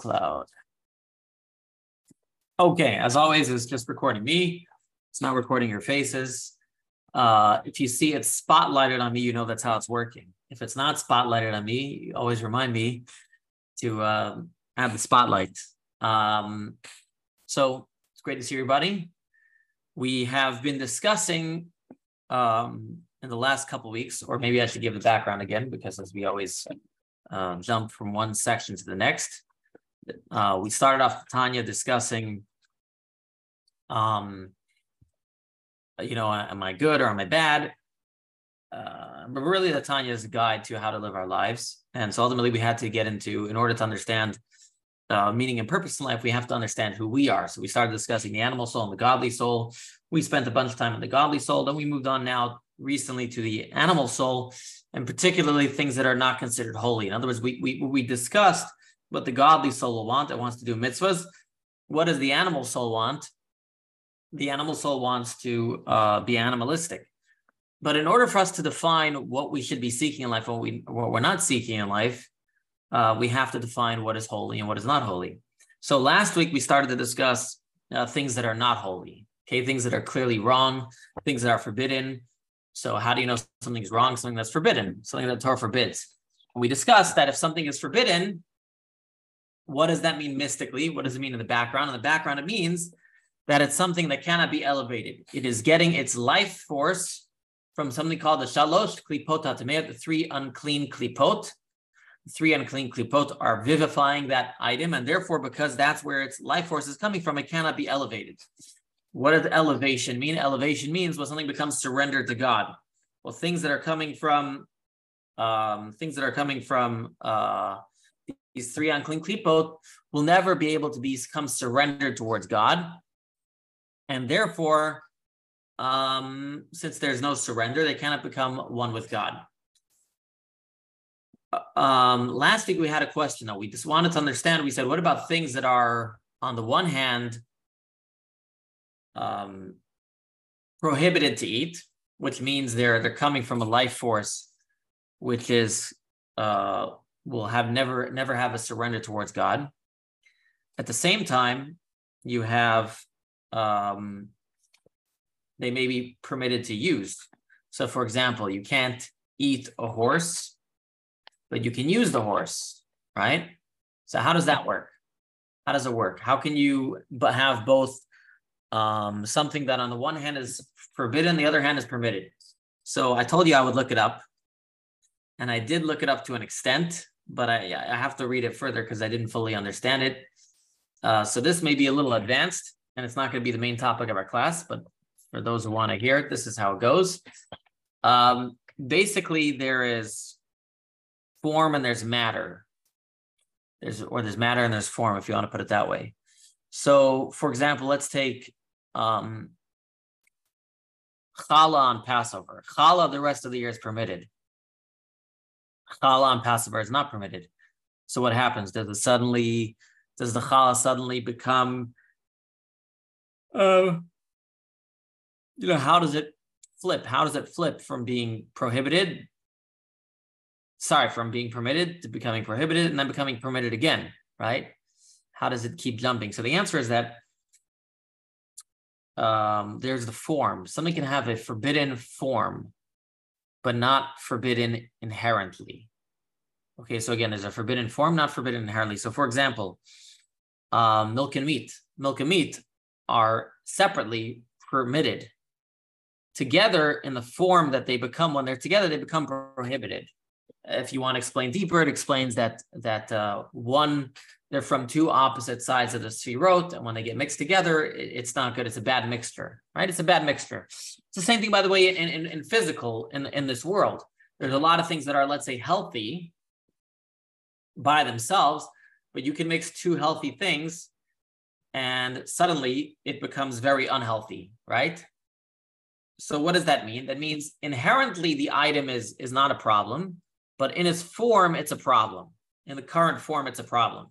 SoundCloud. Okay, as always, it's just recording me. It's not recording your faces. Uh, if you see it spotlighted on me, you know that's how it's working. If it's not spotlighted on me, you always remind me to uh, add the spotlight. Um, so it's great to see everybody. We have been discussing um, in the last couple weeks, or maybe I should give the background again because as we always uh, jump from one section to the next. Uh, we started off Tanya discussing, um, you know, am I good or am I bad? Uh, but really, the Tanya is a guide to how to live our lives. And so ultimately, we had to get into, in order to understand uh, meaning and purpose in life, we have to understand who we are. So we started discussing the animal soul and the godly soul. We spent a bunch of time on the godly soul. Then we moved on now recently to the animal soul and particularly things that are not considered holy. In other words, we we we discussed what the godly soul will want. It wants to do mitzvahs. What does the animal soul want? The animal soul wants to uh, be animalistic. But in order for us to define what we should be seeking in life, what we what we're not seeking in life, uh, we have to define what is holy and what is not holy. So last week we started to discuss uh, things that are not holy. Okay, things that are clearly wrong, things that are forbidden, so how do you know something's wrong, something that's forbidden, something that Torah forbids? we discussed that if something is forbidden, what does that mean mystically? What does it mean in the background? In the background, it means that it's something that cannot be elevated. It is getting its life force from something called the shalosh klipot hatameh, the three unclean klipot. The three unclean klipot are vivifying that item, and therefore, because that's where its life force is coming from, it cannot be elevated. What does elevation mean? Elevation means when something becomes surrendered to God. Well, things that are coming from um, things that are coming from uh, these three unclean klipot will never be able to become surrendered towards God, and therefore, um, since there's no surrender, they cannot become one with God. Uh, um, last week we had a question though. We just wanted to understand. We said, what about things that are on the one hand um, prohibited to eat, which means they're they're coming from a life force, which is uh, will have never never have a surrender towards God. At the same time, you have um, they may be permitted to use. So, for example, you can't eat a horse, but you can use the horse, right? So, how does that work? How does it work? How can you but have both um, something that on the one hand is forbidden, the other hand is permitted. So I told you I would look it up, and I did look it up to an extent, but I, I have to read it further because I didn't fully understand it. Uh, so this may be a little advanced, and it's not going to be the main topic of our class, but for those who want to hear it, this is how it goes. Um, basically, there is form and there's matter. There's or there's matter and there's form, if you want to put it that way. So, for example, let's take um, challah on Passover. Challah the rest of the year is permitted. Challah on Passover is not permitted. So what happens? Does it suddenly, does the challah suddenly become, uh, you know, how does it flip? How does it flip from being prohibited? Sorry, from being permitted to becoming prohibited and then becoming permitted again, right? How does it keep jumping? So the answer is that um, there's the form. Something can have a forbidden form, but not forbidden inherently. Okay, so again, there's a forbidden form, not forbidden inherently. So, for example, um, milk and meat, milk and meat are separately permitted. Together, in the form that they become when they're together, they become prohibited. If you want to explain deeper, it explains that that uh, one they're from two opposite sides of the sefirot, and when they get mixed together, it's not good. It's a bad mixture, right? It's a bad mixture. It's the same thing, by the way, in, in, in physical in, in this world. There's a lot of things that are, let's say, healthy by themselves, but you can mix two healthy things and suddenly it becomes very unhealthy, right? So what does that mean? That means inherently the item is is not a problem, but in its form, it's a problem. In the current form, it's a problem.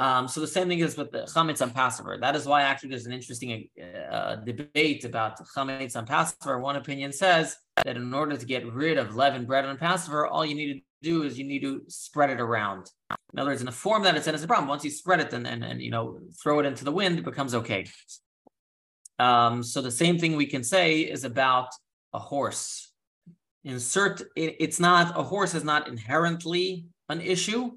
Um, so the same thing is with the chametz on Passover. That is why actually there's an interesting uh, debate about chametz on Passover. One opinion says that in order to get rid of leavened bread on Passover, all you need to do is you need to spread it around. In other words, in the form that it's in is a problem. Once you spread it and, and, and you know throw it into the wind, it becomes okay. Um, so the same thing we can say is about a horse. Insert it, it's not a horse is not inherently an issue.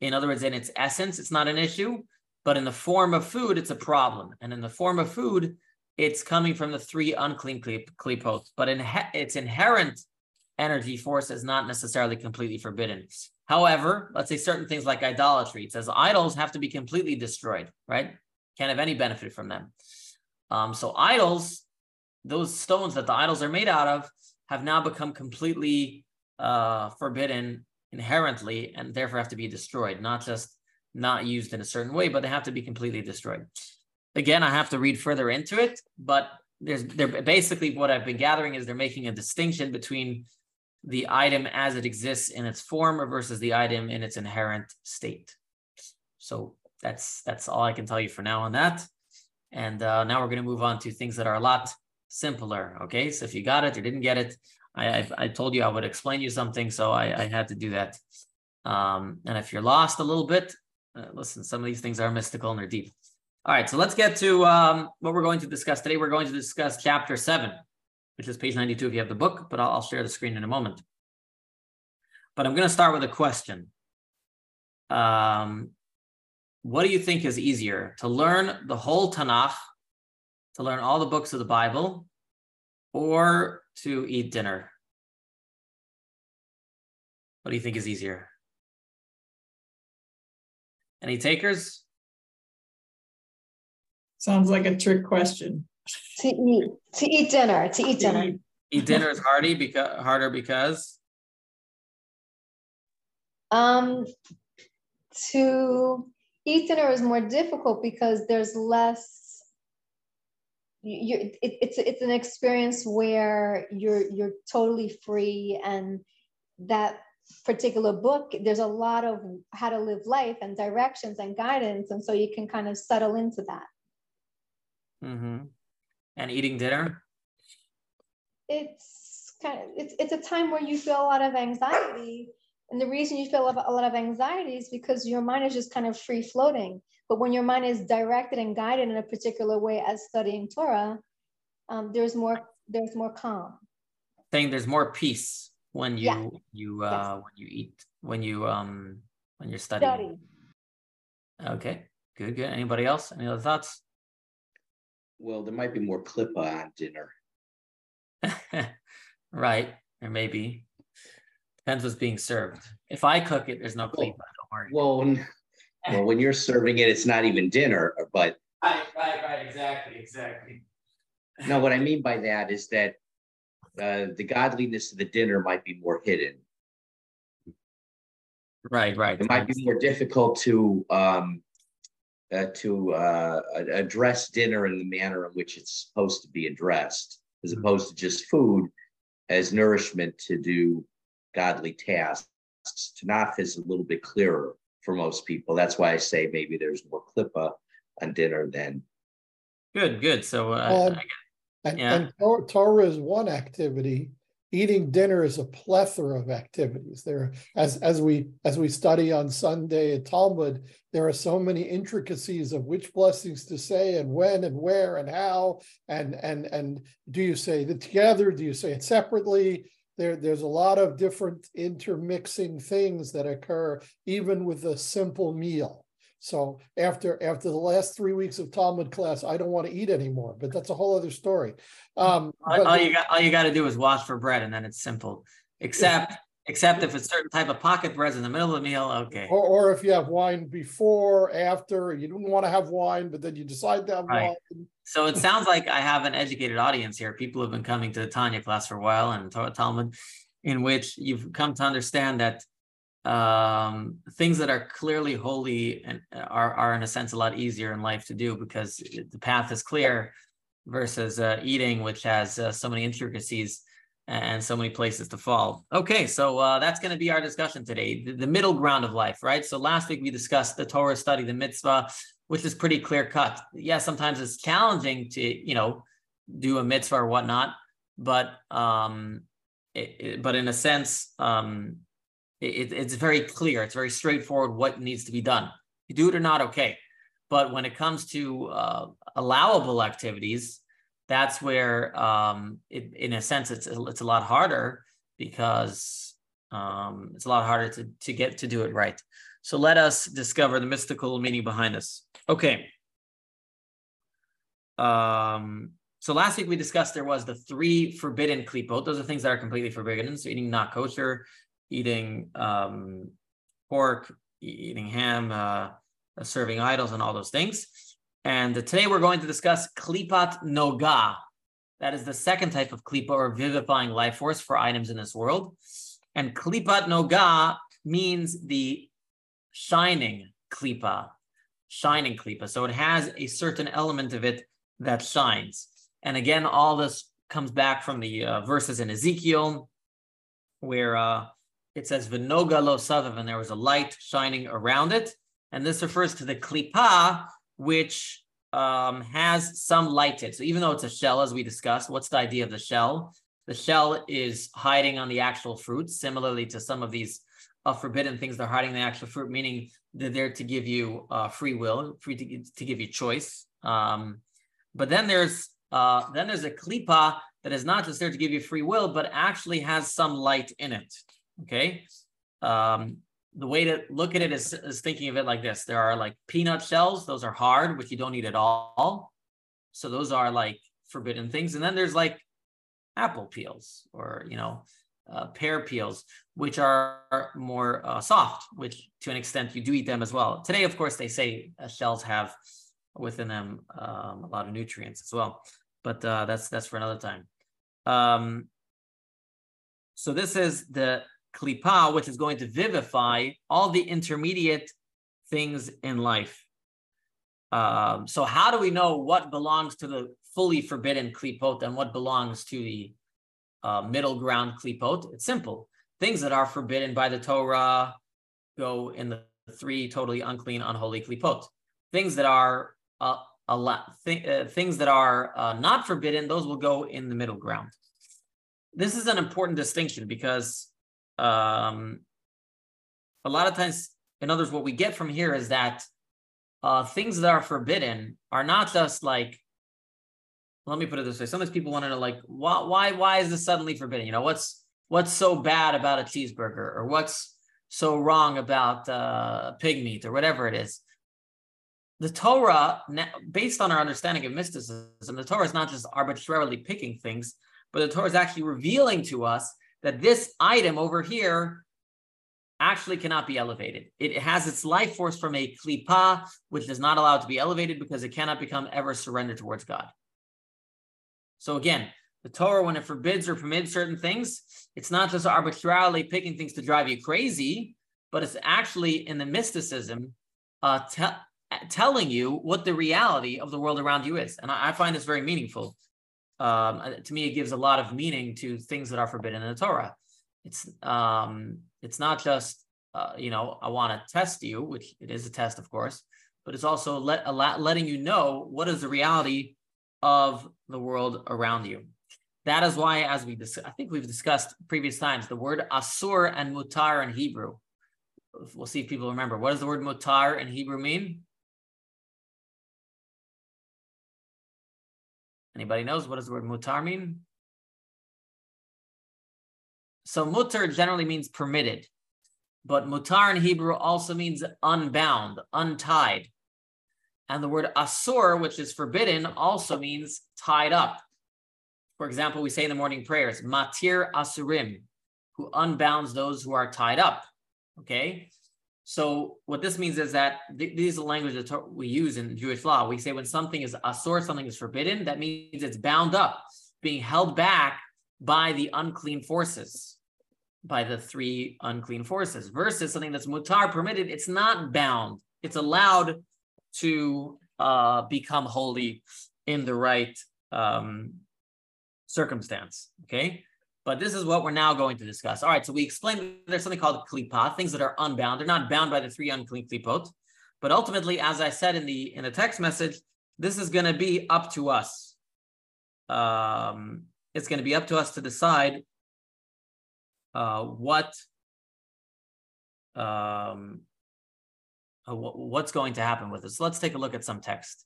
In other words, in its essence, it's not an issue, but in the form of food, it's a problem. And in the form of food, it's coming from the three unclean klipot. But in its inherent energy force is not necessarily completely forbidden. However, let's say certain things like idolatry, it says idols have to be completely destroyed, right? Can't have any benefit from them. Um, so idols, those stones that the idols are made out of, have now become completely uh, forbidden inherently, and therefore have to be destroyed, not just not used in a certain way, but they have to be completely destroyed. Again, I have to read further into it, but there's they're basically what I've been gathering is they're making a distinction between the item as it exists in its form versus the item in its inherent state. So that's that's all I can tell you for now on that. And uh, now we're going to move on to things that are a lot simpler. Okay, so if you got it or didn't get it, I I, I told you I would explain you something, so I, I had to do that. Um, and if you're lost a little bit, uh, listen, some of these things are mystical and they're deep. All right, so let's get to um, what we're going to discuss today. We're going to discuss chapter seven, which is page 92 if you have the book, but I'll, I'll share the screen in a moment. But I'm going to start with a question. Um, what do you think is easier to learn the whole Tanakh, to learn all the books of the Bible, or to eat dinner? What do you think is easier? Any takers? Sounds like a trick question. To eat, to eat dinner, to eat dinner. Eat, eat dinner is hardy because harder because. Um, to eat dinner is more difficult because there's less you, it, it's it's an experience where you're you're totally free and that particular book there's a lot of how to live life and directions and guidance and so you can kind of settle into that mm-hmm. and eating dinner it's kind of it's, it's a time where you feel a lot of anxiety and the reason you feel a lot of anxiety is because your mind is just kind of free floating. But when your mind is directed and guided in a particular way as studying Torah, um, there's more there's more calm. Saying there's more peace when you yeah. you uh, yes. when you eat when you um when you're studying. Study. Okay, good, good. Anybody else? Any other thoughts? Well, there might be more klippa on dinner. right, there may be. Depends what's being served. If I cook it, there's no clean. Don't worry. Well, when, well, when you're serving it, it's not even dinner. But right, right, right, exactly, exactly. No, what I mean by that is that uh, the godliness of the dinner might be more hidden. Right, right. It might be more difficult to um, uh, to uh, address dinner in the manner in which it's supposed to be addressed, as mm-hmm. opposed to just food as nourishment to do godly tasks. Tanakh is a little bit clearer for most people. That's why I say maybe there's more klippa on dinner than. Good, good. So, uh, um, and, yeah. and Torah is one activity. Eating dinner is a plethora of activities. There, as as we as we study on Sunday at Talmud, there are so many intricacies of which blessings to say and when and where and how and and and do you say it together? Do you say it separately? There, there's a lot of different intermixing things that occur even with a simple meal. So after after the last three weeks of Talmud class, I don't want to eat anymore. But that's a whole other story. Um, all, all you got all you got to do is wash for bread, and then it's simple. Except except if it's certain type of pocket breads in the middle of the meal, okay. Or, or if you have wine before, after, you don't want to have wine, but then you decide to have right. wine. So it sounds like I have an educated audience here. People have been coming to the Tanya class for a while and Talmud, in which you've come to understand that um, things that are clearly holy and are, are in a sense a lot easier in life to do because the path is clear versus uh, eating, which has uh, so many intricacies and so many places to fall. Okay, so uh, that's going to be our discussion today, the, the, middle ground of life, right? So last week we discussed the Torah study, the mitzvah, which is pretty clear cut. Yeah, sometimes it's challenging to, you know, do a mitzvah or whatnot, but um, it, it, but in a sense, um, it, it's very clear, it's very straightforward what needs to be done. You do it or not, okay. But when it comes to uh, allowable activities, that's where, um, it, in a sense, it's it's a lot harder because um, it's a lot harder to to get to do it right. So let us discover the mystical meaning behind this. Okay. Um, so last week we discussed there was the three forbidden klipot. Those are things that are completely forbidden. So eating not kosher, eating um, pork, eating ham, uh, serving idols, and all those things. And today we're going to discuss klipat noga. That is the second type of klipa or vivifying life force for items in this world. And klipat noga means the shining klipa, shining klipa. So it has a certain element of it that shines. And again, all this comes back from the uh, verses in Ezekiel, where uh, it says "V'noga lo savav," and there was a light shining around it. And this refers to the klipa, which um, has some light in it. So even though it's a shell, as we discussed, what's the idea of the shell? The shell is hiding on the actual fruit, similarly to some of these uh, forbidden things. They're hiding the actual fruit, meaning they're there to give you uh, free will, free to, to give you choice. Um, but then there's uh, then there's a klipa that is not just there to give you free will, but actually has some light in it. Okay. Um, the way to look at it is, is thinking of it like this there are like peanut shells, those are hard, which you don't eat at all. So those are like forbidden things. And then there's like apple peels or, you know, uh, pear peels, which are more uh, soft, which to an extent you do eat them as well. Today, of course, they say uh, shells have within them um, a lot of nutrients as well, but uh, that's that's for another time. Um, so this is the klipa, which is going to vivify all the intermediate things in life. Um, so how do we know what belongs to the fully forbidden klipot and what belongs to the uh, middle ground klipot? It's simple. Things that are forbidden by the Torah go in the three totally unclean, unholy klipot. Things that are uh, a lot, th- uh, things that are uh, not forbidden, those will go in the middle ground. This is an important distinction because um, a lot of times, in others, what we get from here is that uh, things that are forbidden are not just like, let me put it this way. Sometimes people want to know, like, why, why, why is this suddenly forbidden? You know, what's what's so bad about a cheeseburger, or what's so wrong about uh, pig meat, or whatever it is. The Torah, based on our understanding of mysticism, the Torah is not just arbitrarily picking things, but the Torah is actually revealing to us that this item over here actually cannot be elevated. It has its life force from a klipa, which is not allowed to be elevated because it cannot become ever surrendered towards God. So again, the Torah, when it forbids or permits certain things, it's not just arbitrarily picking things to drive you crazy, but it's actually in the mysticism uh, te- telling you what the reality of the world around you is. And I, I find this very meaningful um, to me, it gives a lot of meaning to things that are forbidden in the Torah. It's um, it's not just uh, you know I want to test you, which it is a test, of course, but it's also let a lot, letting you know what is the reality of the world around you. That is why, as we dis- I think we've discussed previous times, the word asur and mutar in Hebrew. We'll see if people remember. What does the word mutar in Hebrew mean? Anybody knows what does the word mutar mean? So mutar generally means permitted, but mutar in Hebrew also means unbound, untied. And the word asur, which is forbidden, also means tied up. For example, we say in the morning prayers, matir asurim, who unbounds those who are tied up. Okay. So what this means is that th- these are language that we use in Jewish law. We say when something is asur, something is forbidden, that means it's bound up, being held back by the unclean forces, by the three unclean forces, versus something that's mutar, permitted, it's not bound. It's allowed to uh, become holy in the right um, circumstance. Okay. But this is what we're now going to discuss. All right, so we explained there's something called klipa, things that are unbound. They're not bound by the three unclean klipot. But ultimately, as I said in the in the text message, this is going to be up to us. Um, it's going to be up to us to decide uh, what um, uh, what's going to happen with this. Let's take a look at some text.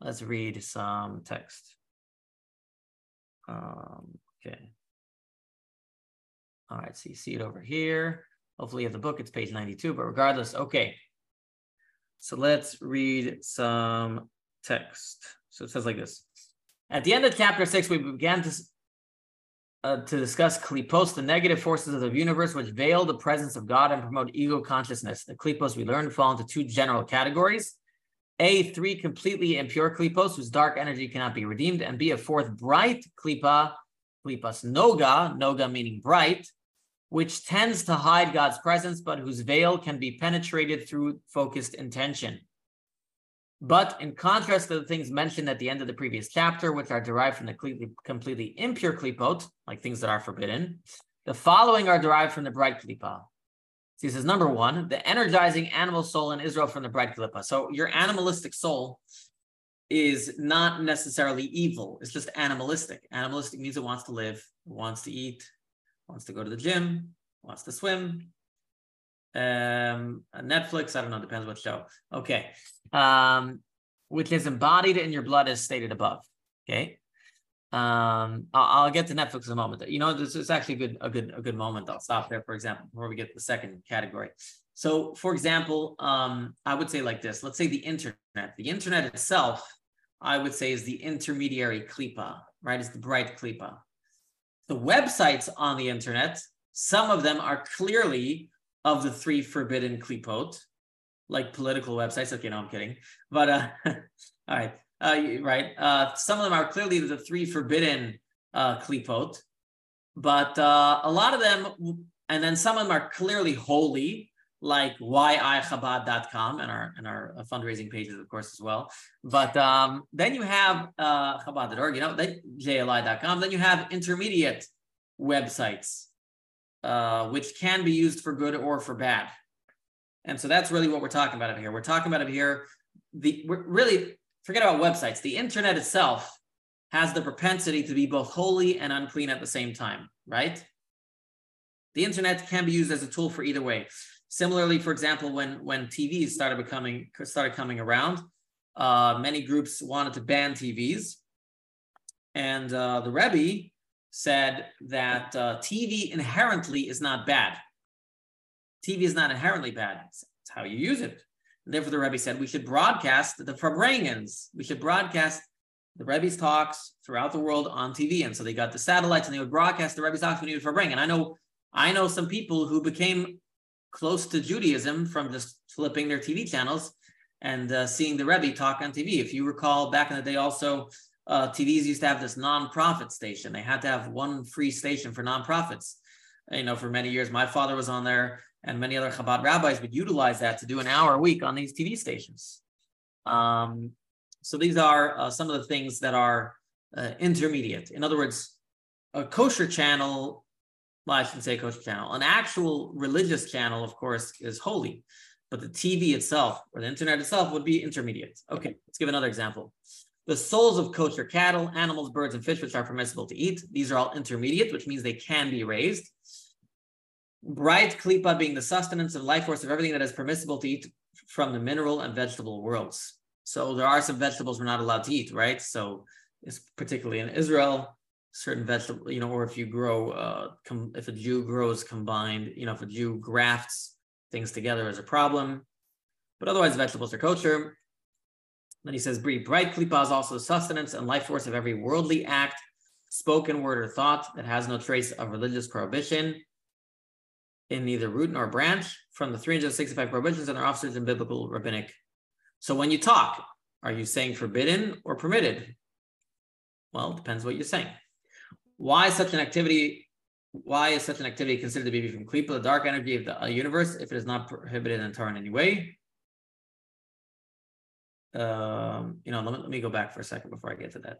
Let's read some text. Um, okay. All right, so you see it over here. Hopefully you have the book, it's page 92, but regardless, okay. So let's read some text. So it says like this. At the end of chapter six, we began to, uh, to discuss klipos, the negative forces of the universe, which veil the presence of God and promote ego consciousness. The klipos we learned fall into two general categories. A, three completely impure klipos whose dark energy cannot be redeemed, and B, a fourth bright klipa, klipas noga, noga meaning bright, which tends to hide God's presence, but whose veil can be penetrated through focused intention. But in contrast to the things mentioned at the end of the previous chapter, which are derived from the completely, completely impure klipot, like things that are forbidden, the following are derived from the bright klipa. So he says, number one, the energizing animal soul in Israel from the bright klipa. So your animalistic soul is not necessarily evil. It's just animalistic. Animalistic means it wants to live, it wants to eat, wants to go to the gym, wants to swim, um, Netflix, I don't know, depends what show. Okay. Um, which is embodied in your blood as stated above. Okay. Um, I'll, I'll, get to Netflix in a moment. You know, this is actually a good, a good, a good moment. I'll stop there, for example, before we get to the second category. So, for example, um, I would say like this. Let's say the internet. The internet itself, I would say, is the intermediary klipa, right? It's the bright klipa. The websites on the internet, some of them are clearly of the three forbidden klipot, like political websites. Okay, no, I'm kidding. But uh, all right, uh, right. Uh, some of them are clearly the three forbidden uh, but uh, a lot of them, and then some of them are clearly holy, like yichabad.com and our and our uh, fundraising pages, of course, as well. But um, then you have uh, Chabad.org, you know, then JLI.com. Then you have intermediate websites uh, which can be used for good or for bad. And so that's really what we're talking about here. We're talking about here. The really forget about websites. The internet itself has the propensity to be both holy and unclean at the same time, right? The internet can be used as a tool for either way. Similarly, for example, when when TVs started becoming started coming around, uh, many groups wanted to ban TVs, and uh, the Rebbe said that uh, TV inherently is not bad. TV is not inherently bad. It's, how you use it. And therefore, the Rebbe said we should broadcast the Farbrengens. We should broadcast the Rebbe's talks throughout the world on TV. And so they got the satellites and they would broadcast the Rebbe's talks we needed Farbrengen. And I know, I know some people who became close to Judaism from just flipping their TV channels and uh, seeing the Rebbe talk on TV. If you recall, back in the day, also uh, TVs used to have this nonprofit station. They had to have one free station for nonprofits. You know, for many years, my father was on there, and many other Chabad rabbis would utilize that to do an hour a week on these TV stations. Um, so these are uh, some of the things that are uh, intermediate. In other words, a kosher channel, well, I shouldn't say kosher channel, an actual religious channel, of course, is holy, but the TV itself or the internet itself would be intermediate. Okay, let's give another example. The souls of kosher cattle, animals, birds, and fish, which are permissible to eat. These are all intermediate, which means they can be raised. Bright klipa being the sustenance and life force of everything that is permissible to eat from the mineral and vegetable worlds. So there are some vegetables we're not allowed to eat, right? So it's particularly in Israel, certain vegetable, you know, or if you grow, uh, com- if a Jew grows combined, you know, if a Jew grafts things together as a problem. But otherwise, vegetables are kosher. Then he says, Bri, bright klipa is also sustenance and life force of every worldly act, spoken word or thought that has no trace of religious prohibition in neither root nor branch from the 365 prohibitions and their officers in biblical rabbinic. So when you talk, are you saying forbidden or permitted? Well, it depends what you're saying. Why such an activity? Why is such an activity considered to be from klipa, the dark energy of the universe, if it is not prohibited in Torah in any way? um, you know, let me, let me go back for a second before I get to that.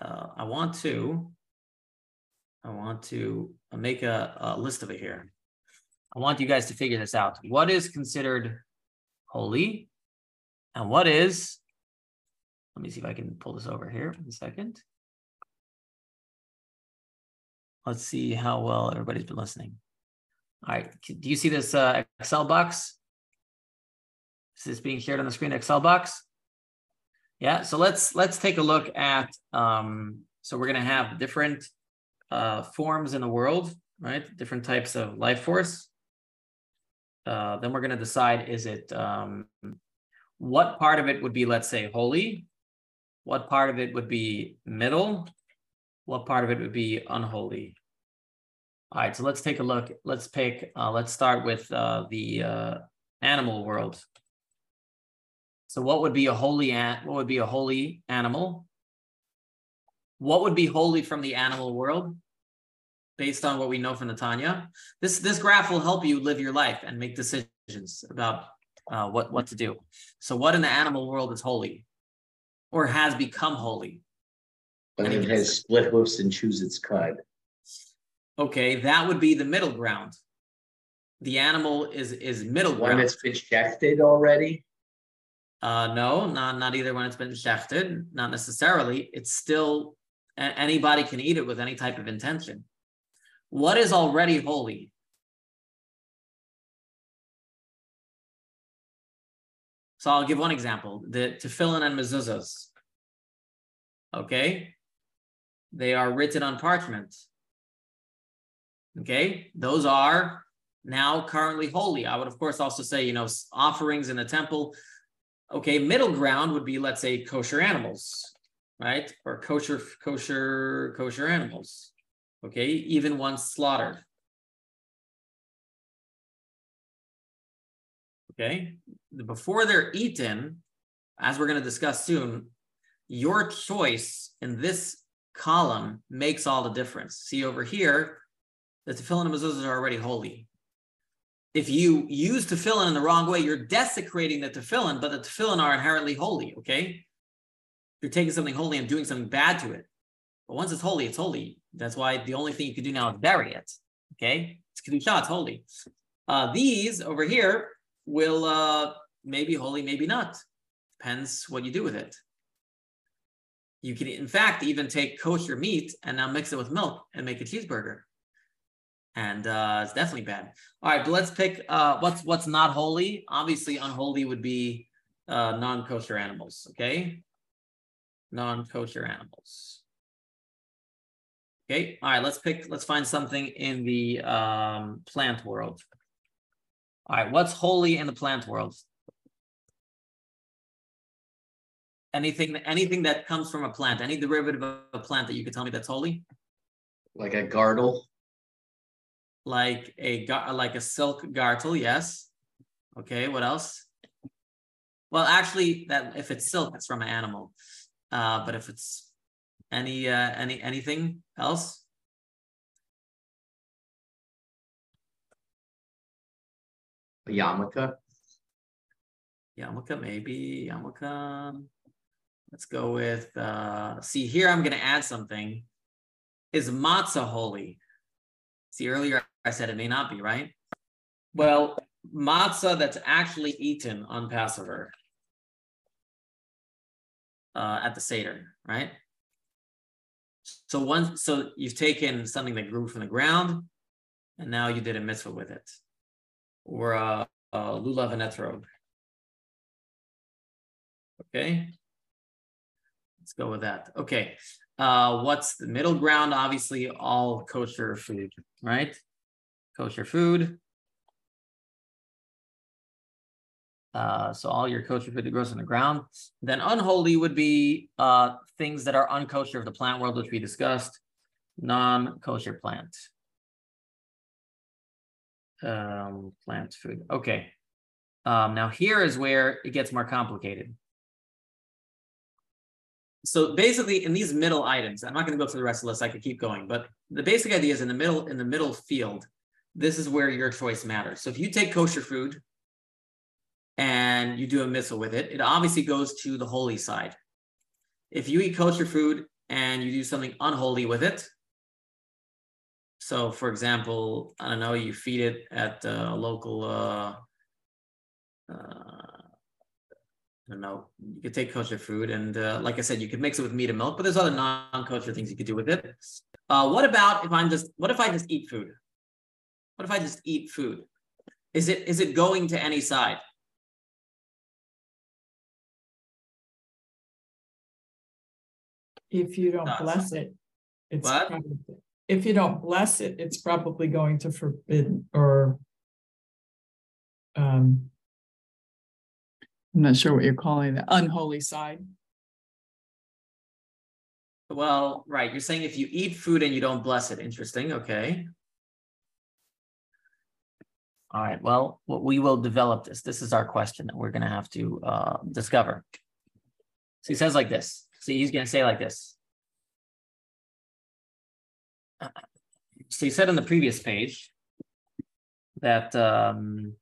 Uh, I want to, I want to make a, a list of it here. I want you guys to figure this out. What is considered holy and what is, let me see if I can pull this over here a second. Let's see how well everybody's been listening. All right, do you see this uh, Excel box? Is this being shared on the screen, Excel box? Yeah, so let's let's take a look at, um, so we're gonna have different uh, forms in the world, right? Different types of life force. Uh, then we're gonna decide, is it, um, what part of it would be, let's say, holy? What part of it would be middle? What part of it would be unholy? All right, so let's take a look. Let's pick, uh, let's start with uh, the uh, animal world. So what would be a holy ant? What would be a holy animal? What would be holy from the animal world? Based on what we know from the Tanya. This, this graph will help you live your life and make decisions about uh, what, what to do. So what in the animal world is holy or has become holy? But it has split hoofs and chews its cud. Okay, that would be the middle ground. The animal is is middle One ground. that's been shechted already. Uh, no, not not either when it's been shechted. Not necessarily. It's still anybody can eat it with any type of intention. What is already holy? So I'll give one example: the tefillin and mezuzahs. Okay, they are written on parchment. Okay, those are now currently holy. I would, of course, also say, you know, offerings in the temple. Okay, middle ground would be, let's say, kosher animals, right? Or kosher, kosher, kosher animals. Okay, even once slaughtered. Okay, before they're eaten, as we're going to discuss soon, your choice in this column makes all the difference. See over here, that the tefillin and mezuzahs are already holy. If you use tefillin in the wrong way, you're desecrating the tefillin, but the tefillin are inherently holy, okay? You're taking something holy and doing something bad to it. But once it's holy, it's holy. That's why the only thing you can do now is bury it, okay? It's kedusha, it's holy. Uh, these over here will uh, maybe holy, maybe not. Depends what you do with it. You can, in fact, even take kosher meat and now mix it with milk and make a cheeseburger and uh, it's definitely bad. All right, but let's pick uh, what's what's not holy. Obviously, unholy would be uh, non-kosher animals. Okay, non-kosher animals. Okay, all right. Let's pick. Let's find something in the um, plant world. All right, what's holy in the plant world? Anything, anything that comes from a plant, any derivative of a plant that you could tell me that's holy? Like a girdle. like a like a silk gartel yes okay what else well actually that if it's silk it's from an animal uh but if it's any uh any anything else A yarmulke. yarmulke maybe yarmulke let's go with uh see here i'm going to add something. Is matzah holy? See earlier i said it may not be right? Well matzah that's actually eaten on passover uh, at the seder right? So once so you've taken something that grew from the ground and now you did a mitzvah with it. Or a, a lulav and etrog Okay. Let's go with that. Okay. Uh, what's the middle ground? Obviously, all kosher food, right? Kosher food. Uh, so all your kosher food that grows on the ground. Then unholy would be uh, things that are unkosher of the plant world, which we discussed. Non-kosher plant. Um, plant food. Okay. Um, now here is where it gets more complicated so basically in these middle items i'm not going to go through the rest of the list i could keep going but the basic idea is in the middle in the middle field this is where your choice matters. So if you take kosher food and you do a mitzvah with it it obviously goes to the holy side. If you eat kosher food and you do something unholy with it so for example i don't know you feed it at a local uh, uh, I don't know. You could take kosher food, and uh, like I said, you could mix it with meat and milk. But there's other non-kosher things you could do with it. Uh, what about if I'm just? What if I just eat food? What if I just eat food? Is it is it going to any side? If you don't bless it, it's What? probably, if you don't bless it, it's probably going to forbid or um, I'm not sure what you're calling that, unholy side. Well, right. You're saying if you eat food and you don't bless it. Interesting. Okay. All right. Well, what- we will develop this. This is our question that we're going to have to uh, discover. So he says like this. See, he's going to say like this. So he said on the previous page that um,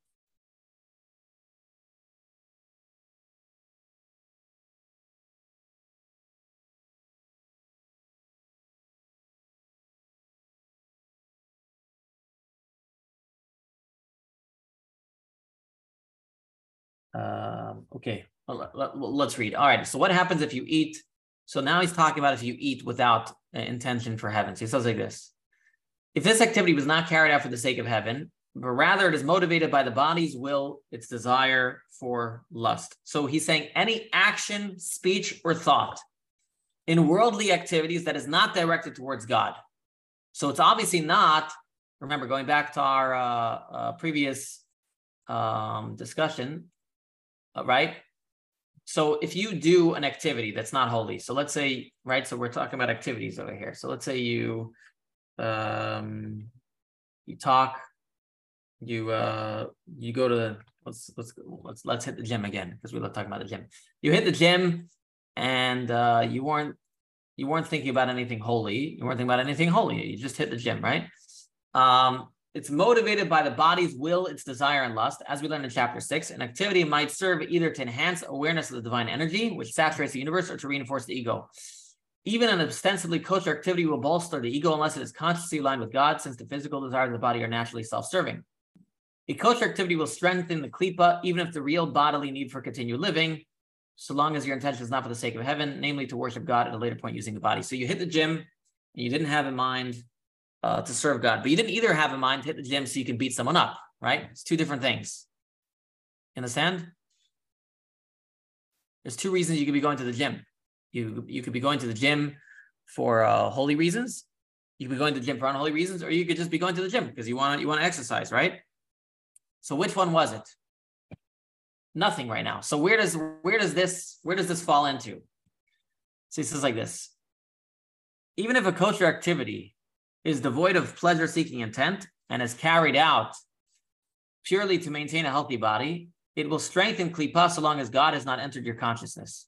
Um, okay, well, let, us read. All right. So what happens if you eat? So now he's talking about if you eat without uh, intention for heaven. So he says like this: If this activity was not carried out for the sake of heaven, but rather it is motivated by the body's will, its desire for lust. So he's saying any action, speech, or thought in worldly activities that is not directed towards God. So it's obviously not. Remember, going back to our uh, uh, previous um, discussion, right? So if you do an activity that's not holy, so let's say, right? So we're talking about activities over here. So let's say you, um, you talk, you uh, you go to let's let's let's let's hit the gym again because we love talking about the gym. You hit the gym, and uh, you weren't you weren't thinking about anything holy. You weren't thinking about anything holy. You just hit the gym, right? Um, it's motivated by the body's will, its desire, and lust. As we learned in chapter six, an activity might serve either to enhance awareness of the divine energy, which saturates the universe, or to reinforce the ego. Even an ostensibly kosher activity will bolster the ego unless it is consciously aligned with God, since the physical desires of the body are naturally self serving. A kosher activity will strengthen the klipa, even if the real bodily need for continued living, so long as your intention is not for the sake of heaven, namely to worship God at a later point using the body. So you hit the gym, and you didn't have in mind uh, to serve God. But you didn't either have in mind hit the gym so you can beat someone up, right? It's two different things. Understand? There's two reasons you could be going to the gym. You you could be going to the gym for uh, holy reasons. You could be going to the gym for unholy reasons, or you could just be going to the gym because you want you want to exercise, right? So which one was it? Nothing right now. So where does where does this where does this fall into? So he says like this. Even if a kosher activity is devoid of pleasure seeking intent and is carried out purely to maintain a healthy body, it will strengthen klipa so long as God has not entered your consciousness.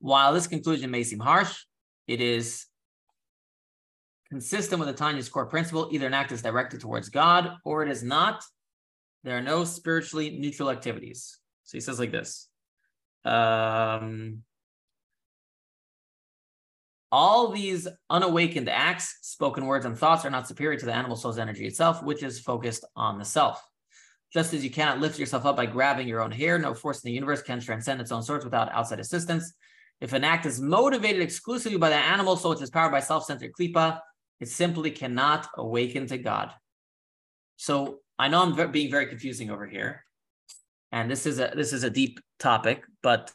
While this conclusion may seem harsh, it is consistent with the Tanya's core principle either an act is directed towards God or it is not. There are no spiritually neutral activities. So he says like this. Um, all these unawakened acts, spoken words, and thoughts are not superior to the animal soul's energy itself, which is focused on the self. Just as you cannot lift yourself up by grabbing your own hair, no force in the universe can transcend its own source without outside assistance. If an act is motivated exclusively by the animal soul, which is powered by self-centered klipa, it simply cannot awaken to God. So I know I'm being very confusing over here, and this is a this is a deep topic, but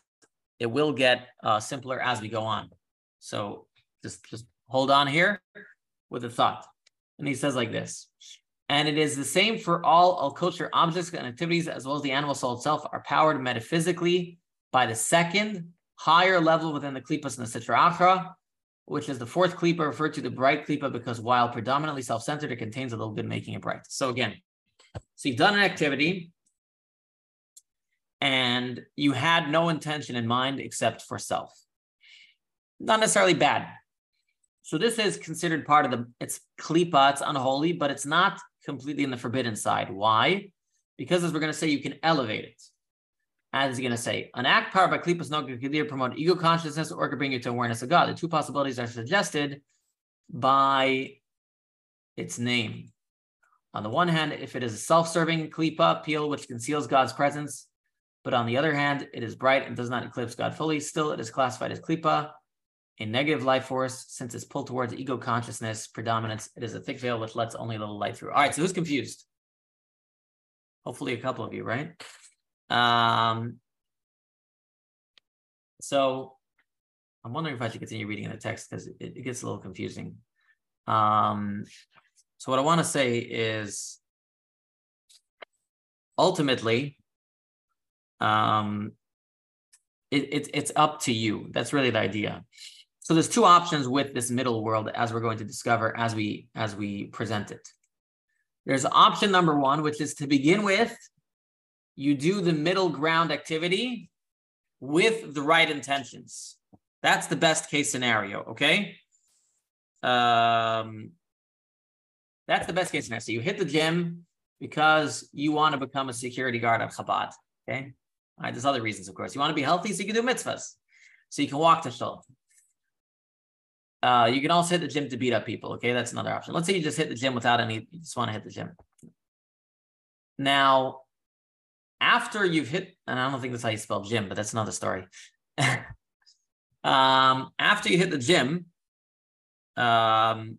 it will get uh, simpler as we go on. So just just hold on here with a thought. And he says like this. And it is the same for all all kosher objects and activities, as well as the animal soul itself, are powered metaphysically by the second higher level within the klipas and the sitra achra, which is the fourth klipa referred to the bright klipa because while predominantly self-centered, it contains a little bit making it bright. So again, so you've done an activity and you had no intention in mind except for self. Not necessarily bad. So this is considered part of the, it's klipa, it's unholy, but it's not completely in the forbidden side. Why? Because as we're going to say, you can elevate it. As he's going to say, an act powered by klipa is not going to either promote ego consciousness or could bring you to awareness of God. The two possibilities are suggested by its name. On the one hand, if it is a self-serving klipa, peel, which conceals God's presence, but on the other hand, it is bright and does not eclipse God fully, still it is classified as klipa. A negative life force, since it's pulled towards ego consciousness predominance, it is a thick veil which lets only a little light through. All right, so who's confused? Hopefully a couple of you, right? Um, so I'm wondering if I should continue reading in the text because it, it gets a little confusing. Um, so what I want to say is ultimately, um, it, it, it's up to you. That's really the idea. So there's two options with this middle world as we're going to discover as we as we present it. There's option number one, which is to begin with, you do the middle ground activity with the right intentions. That's the best case scenario, okay? Um, that's the best case scenario. So you hit the gym because you want to become a security guard at Chabad, okay? All right, there's other reasons, of course. You want to be healthy so you can do mitzvahs. So you can walk to shul. Uh, you can also hit the gym to beat up people. Okay, that's another option. Let's say you just hit the gym without any, you just want to hit the gym. Now, after you've hit, and I don't think that's how you spell gym, but that's another story. um, after you hit the gym, um,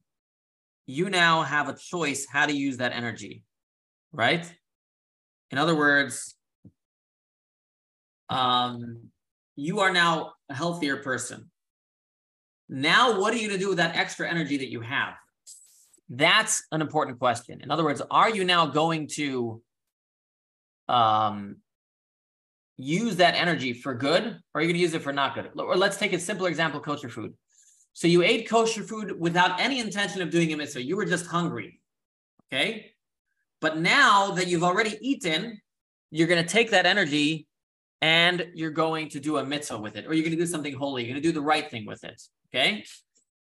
you now have a choice how to use that energy, right? In other words, um, you are now a healthier person. Now, what are you going to do with that extra energy that you have? That's an important question. In other words, are you now going to um, use that energy for good, or are you going to use it for not good? Or let's take a simpler example: kosher food. So you ate kosher food without any intention of doing a mitzvah. You were just hungry. Okay. But now that you've already eaten, you're going to take that energy and you're going to do a mitzvah with it, or you're going to do something holy. You're going to do the right thing with it. Okay.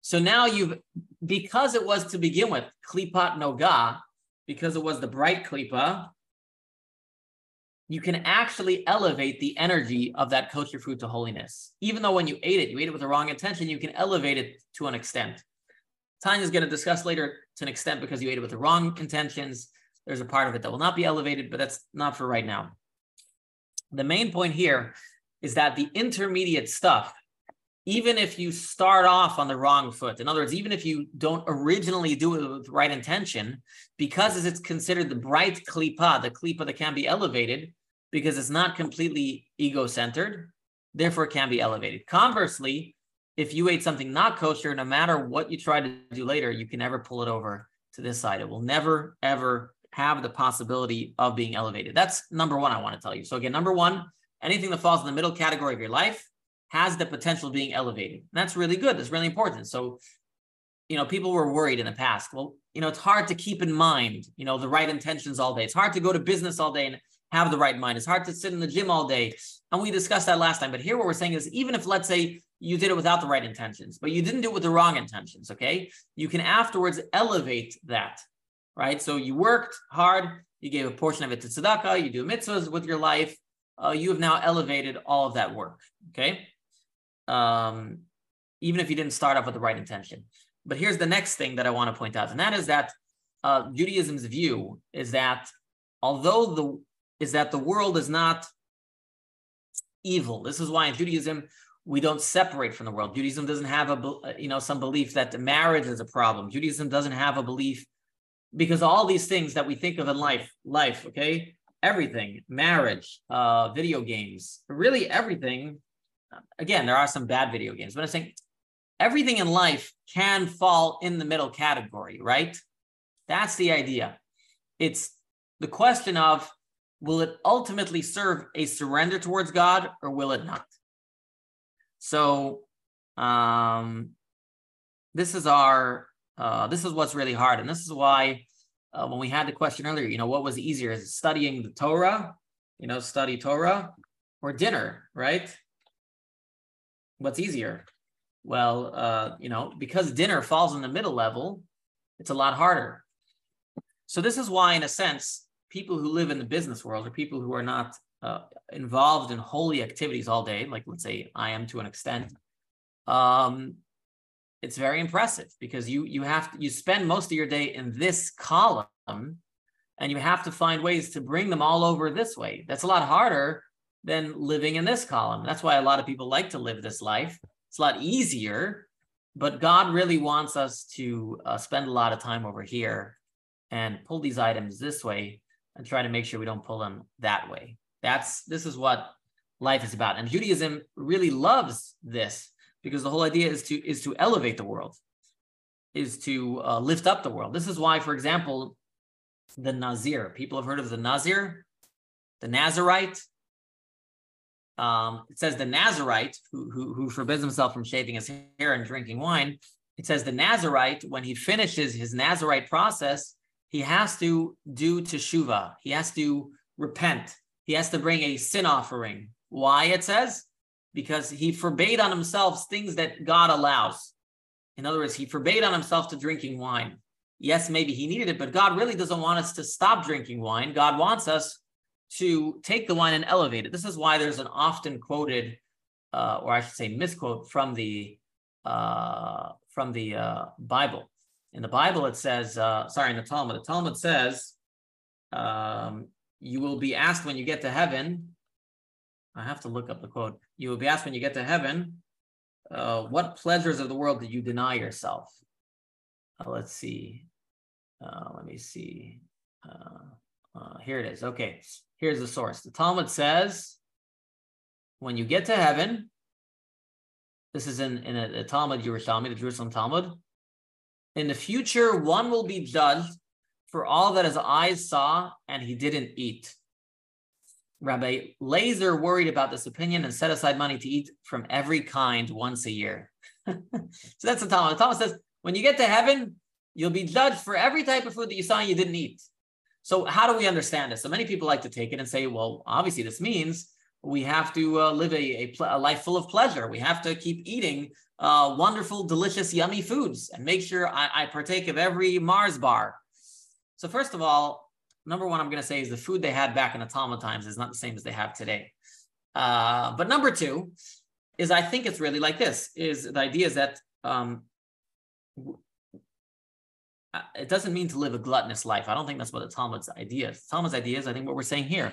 So now you've, because it was to begin with, klipat noga, because it was the bright klipa, you can actually elevate the energy of that kosher food to holiness. Even though when you ate it, you ate it with the wrong intention, you can elevate it to an extent. Tanya is going to discuss later to an extent because you ate it with the wrong intentions. There's a part of it that will not be elevated, but that's not for right now. The main point here is that the intermediate stuff, even if you start off on the wrong foot, in other words, even if you don't originally do it with right intention, because it's considered the bright klipa, the klipa that can be elevated, because it's not completely ego-centered, therefore it can be elevated. Conversely, if you ate something not kosher, no matter what you try to do later, you can never pull it over to this side. It will never, ever have the possibility of being elevated. That's number one, I want to tell you. So, again, number one, anything that falls in the middle category of your life has the potential of being elevated. And that's really good. That's really important. So, you know, people were worried in the past. Well, you know, it's hard to keep in mind, you know, the right intentions all day. It's hard to go to business all day and have the right mind. It's hard to sit in the gym all day. And we discussed that last time. But here, what we're saying is even if, let's say, you did it without the right intentions, but you didn't do it with the wrong intentions, okay? You can afterwards elevate that right? So you worked hard, you gave a portion of it to tzedakah, you do mitzvahs with your life, uh, you have now elevated all of that work, okay? Um, even if you didn't start off with the right intention. But here's the next thing that I want to point out, and that is that uh, Judaism's view is that although the is that the world is not evil. This is why in Judaism we don't separate from the world. Judaism doesn't have a you know some belief that marriage is a problem. Judaism doesn't have a belief because all these things that we think of in life, life, okay, everything, marriage, uh, video games, really everything. Again, there are some bad video games, but I'm saying everything in life can fall in the middle category, right? That's the idea. It's the question of will it ultimately serve a surrender towards God or will it not? So, um, this is our uh, this is what's really hard. And this is why uh, when we had the question earlier, you know, what was easier? Is studying the Torah, you know, study Torah or dinner, right? What's easier? Well, uh, you know, because dinner falls in the middle level, it's a lot harder. So this is why, in a sense, people who live in the business world or people who are not uh, involved in holy activities all day, like let's say I am to an extent, um, it's very impressive because you you have to, you spend most of your day in this column and you have to find ways to bring them all over this way that's a lot harder than living in this column that's why a lot of people like to live this life It's a lot easier, but God really wants us to uh, spend a lot of time over here and pull these items this way and try to make sure we don't pull them that way. That's this is what life is about. And Judaism really loves this because the whole idea is to is to elevate the world, is to uh, lift up the world. This is why, for example, the Nazir. People have heard of the Nazir, the Nazarite. Um, it says the Nazarite who, who, who forbids himself from shaving his hair and drinking wine. It says the Nazarite, when he finishes his Nazarite process, he has to do teshuva. He has to repent. He has to bring a sin offering. Why? It says because he forbade on himself things that God allows. In other words, he forbade on himself to drinking wine. Yes, maybe he needed it, but God really doesn't want us to stop drinking wine. God wants us to take the wine and elevate it. This is why there's an often quoted, uh, or I should say, misquote from the uh, from the uh, Bible. In the Bible, it says, uh, sorry, in the Talmud, the Talmud says, um, you will be asked when you get to heaven. I have to look up the quote. You will be asked when you get to heaven, uh, what pleasures of the world did you deny yourself? Uh, let's see. Let me see. Uh, uh, here it is. Okay, here's the source. The Talmud says, when you get to heaven, this is in, in a, a Talmud Yerushalmi, the Jerusalem Talmud. In the future, one will be judged for all that his eyes saw and he didn't eat. Rabbi Lazar worried about this opinion and set aside money to eat from every kind once a year. so that's the Talmud. The Talmud says, when you get to heaven, you'll be judged for every type of food that you saw and you didn't eat. So how do we understand this? So many people like to take it and say, well, obviously this means we have to uh, live a, a, a, life full of pleasure. We have to keep eating uh, wonderful, delicious, yummy foods and make sure I, I partake of every Mars bar. So first of all, number one, I'm going to say is the food they had back in the times is not the same as they have today. Uh, but number two is I think it's really like this: is the idea is that um, it doesn't mean to live a gluttonous life. I don't think that's what the Talmud's idea is. Talmud's idea is, I think, what we're saying here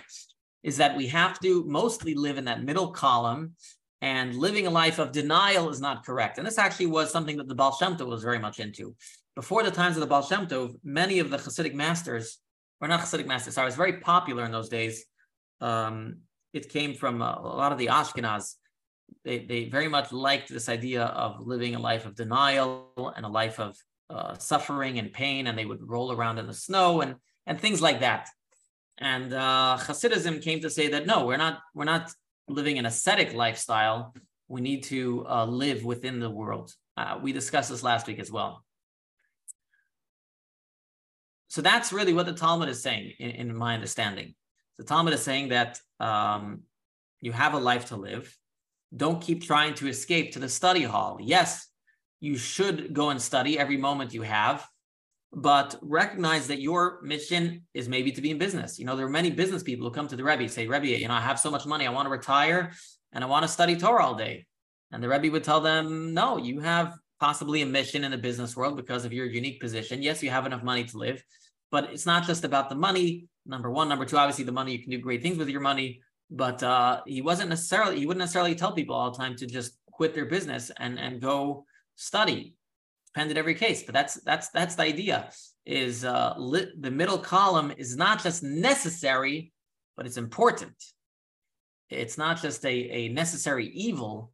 is that we have to mostly live in that middle column and living a life of denial is not correct. And this actually was something that the Baal Shem Tov was very much into. Before the times of the Baal Shem Tov, many of the Hasidic masters, or not Hasidic masters, sorry, it was very popular in those days. Um, it came from a, a lot of the Ashkenaz. They, they very much liked this idea of living a life of denial and a life of uh, suffering and pain, and they would roll around in the snow and, and things like that. And uh, Hasidism came to say that no, we're not we're not living an ascetic lifestyle, we need to uh, live within the world. Uh, we discussed this last week as well. So that's really what the Talmud is saying, in, in my understanding. The Talmud is saying that um, you have a life to live. Don't keep trying to escape to the study hall. Yes, you should go and study every moment you have, but recognize that your mission is maybe to be in business. You know, there are many business people who come to the Rebbe say, Rebbe, you know, I have so much money, I want to retire and I want to study Torah all day. And the Rebbe would tell them, no, you have possibly a mission in the business world because of your unique position. Yes, you have enough money to live, but it's not just about the money. Number one, number two, obviously the money, you can do great things with your money, but uh, he wasn't necessarily, he wouldn't necessarily tell people all the time to just quit their business and, and go study depended every case, but that's that's that's the idea. Is uh, lit, the middle column is not just necessary, but it's important. It's not just a, a necessary evil,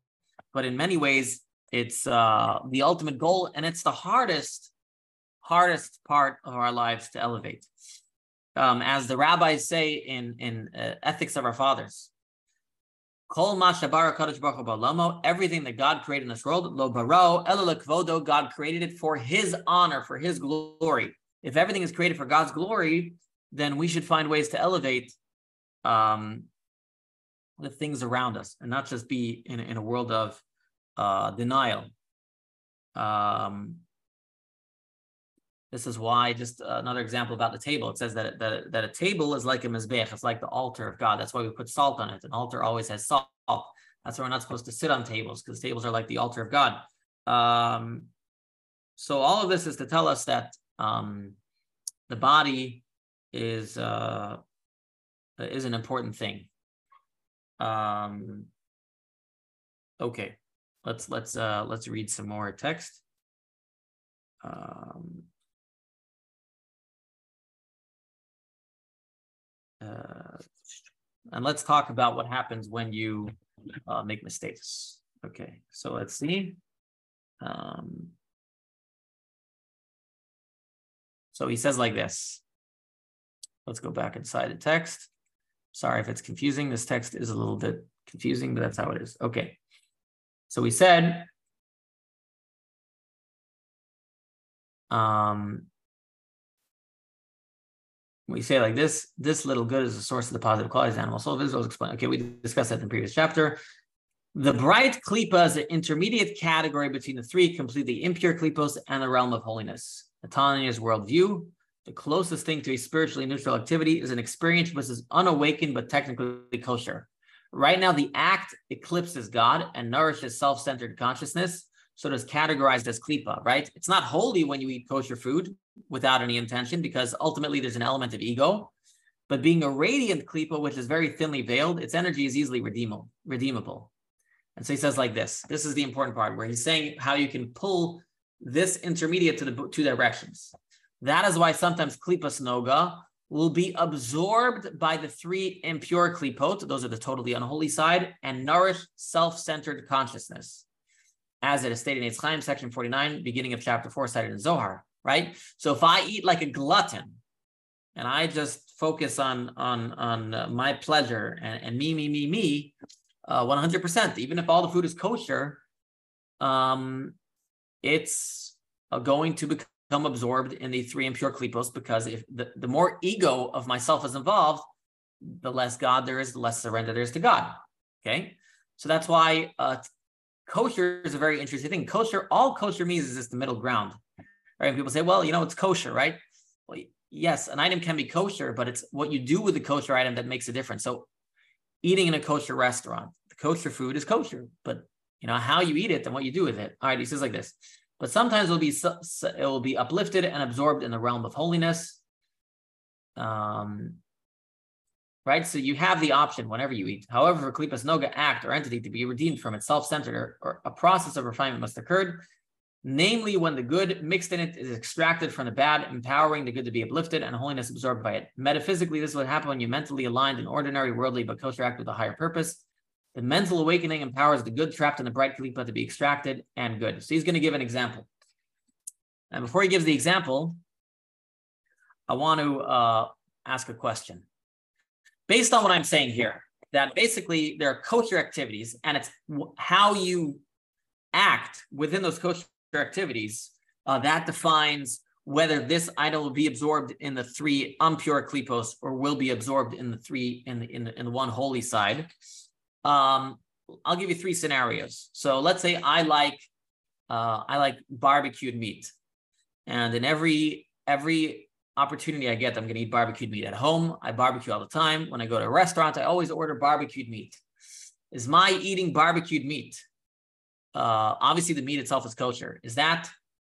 but in many ways it's uh, the ultimate goal, and it's the hardest hardest part of our lives to elevate. Um, as the rabbis say in in uh, Ethics of Our Fathers, Kol everything that God created in this world, lo baro, kvodo, God created it for his honor, for his glory. If everything is created for God's glory, then we should find ways to elevate um, the things around us and not just be in, in a world of uh, denial. Um, this is why, just another example about the table. It says that, that, that a table is like a mizbech. It's like the altar of God. That's why we put salt on it. An altar always has salt. That's why we're not supposed to sit on tables because tables are like the altar of God. Um, so all of this is to tell us that um, the body is uh, is an important thing. Um, okay. let's let's uh let's read some more text. Um, uh, and let's talk about what happens when you uh, make mistakes. Okay, so let's see. Um, so he says like this. Let's go back inside the text. Sorry if it's confusing. This text is a little bit confusing, but that's how it is. Okay. So we said, um, we say like this, this little good is the source of the positive qualities of animal soul. Visuals explained. Okay, we discussed that in the previous chapter. The bright klipa is an intermediate category between the three completely impure klipos and the realm of holiness. The Tanya's worldview, the closest thing to a spiritually neutral activity is an experience which is unawakened but technically kosher. Right now, the act eclipses God and nourishes self centered consciousness, so it is categorized as klipa, right? It's not holy when you eat kosher food without any intention because ultimately there's an element of ego. But being a radiant klipa, which is very thinly veiled, its energy is easily redeemable. redeemable. And so he says like this this is the important part where he's saying how you can pull this intermediate to the two directions. That is why sometimes klipas noga will be absorbed by the three impure klipot, those are the totally unholy side, and nourish self-centered consciousness, as it is stated in Eitz section 49, beginning of chapter 4, cited in Zohar, right? So if I eat like a glutton, and I just focus on on on uh, my pleasure and, and me me me me, uh, 100%. Even if all the food is kosher, um, it's uh, going to become become absorbed in the three impure klipos because if the, the more ego of myself is involved, the less God there is, the less surrender there is to God. Okay. So that's why uh, kosher is a very interesting thing. Kosher, all kosher means is just the middle ground. Right? And people say, well, you know, it's kosher, right? Well, yes, an item can be kosher, but it's what you do with the kosher item that makes a difference. So eating in a kosher restaurant, the kosher food is kosher, but you know, how you eat it and what you do with it. All right, he says like this but sometimes it'll be it will be uplifted and absorbed in the realm of holiness. Um, right? So you have the option whenever you eat. However, for noga act or entity to be redeemed from its self-centered or, or, a process of refinement must occur, namely when the good mixed in it is extracted from the bad, empowering the good to be uplifted and holiness absorbed by it. Metaphysically, this would happen when you mentally aligned an ordinary worldly but kosher act with a higher purpose. The mental awakening empowers the good trapped in the bright kalipa to be extracted and good. So he's going to give an example. And before he gives the example, I want to uh, ask a question. Based on what I'm saying here, that basically there are kosher activities and it's how you act within those kosher activities uh, that defines whether this idol will be absorbed in the three impure klipos or will be absorbed in the three in the, in the, in the one holy side um, I'll give you three scenarios. So let's say I like uh, I like barbecued meat, and in every every opportunity I get, I'm going to eat barbecued meat at home. I barbecue all the time. When I go to a restaurant, I always order barbecued meat. Is my eating barbecued meat? Uh, obviously, the meat itself is kosher. Is that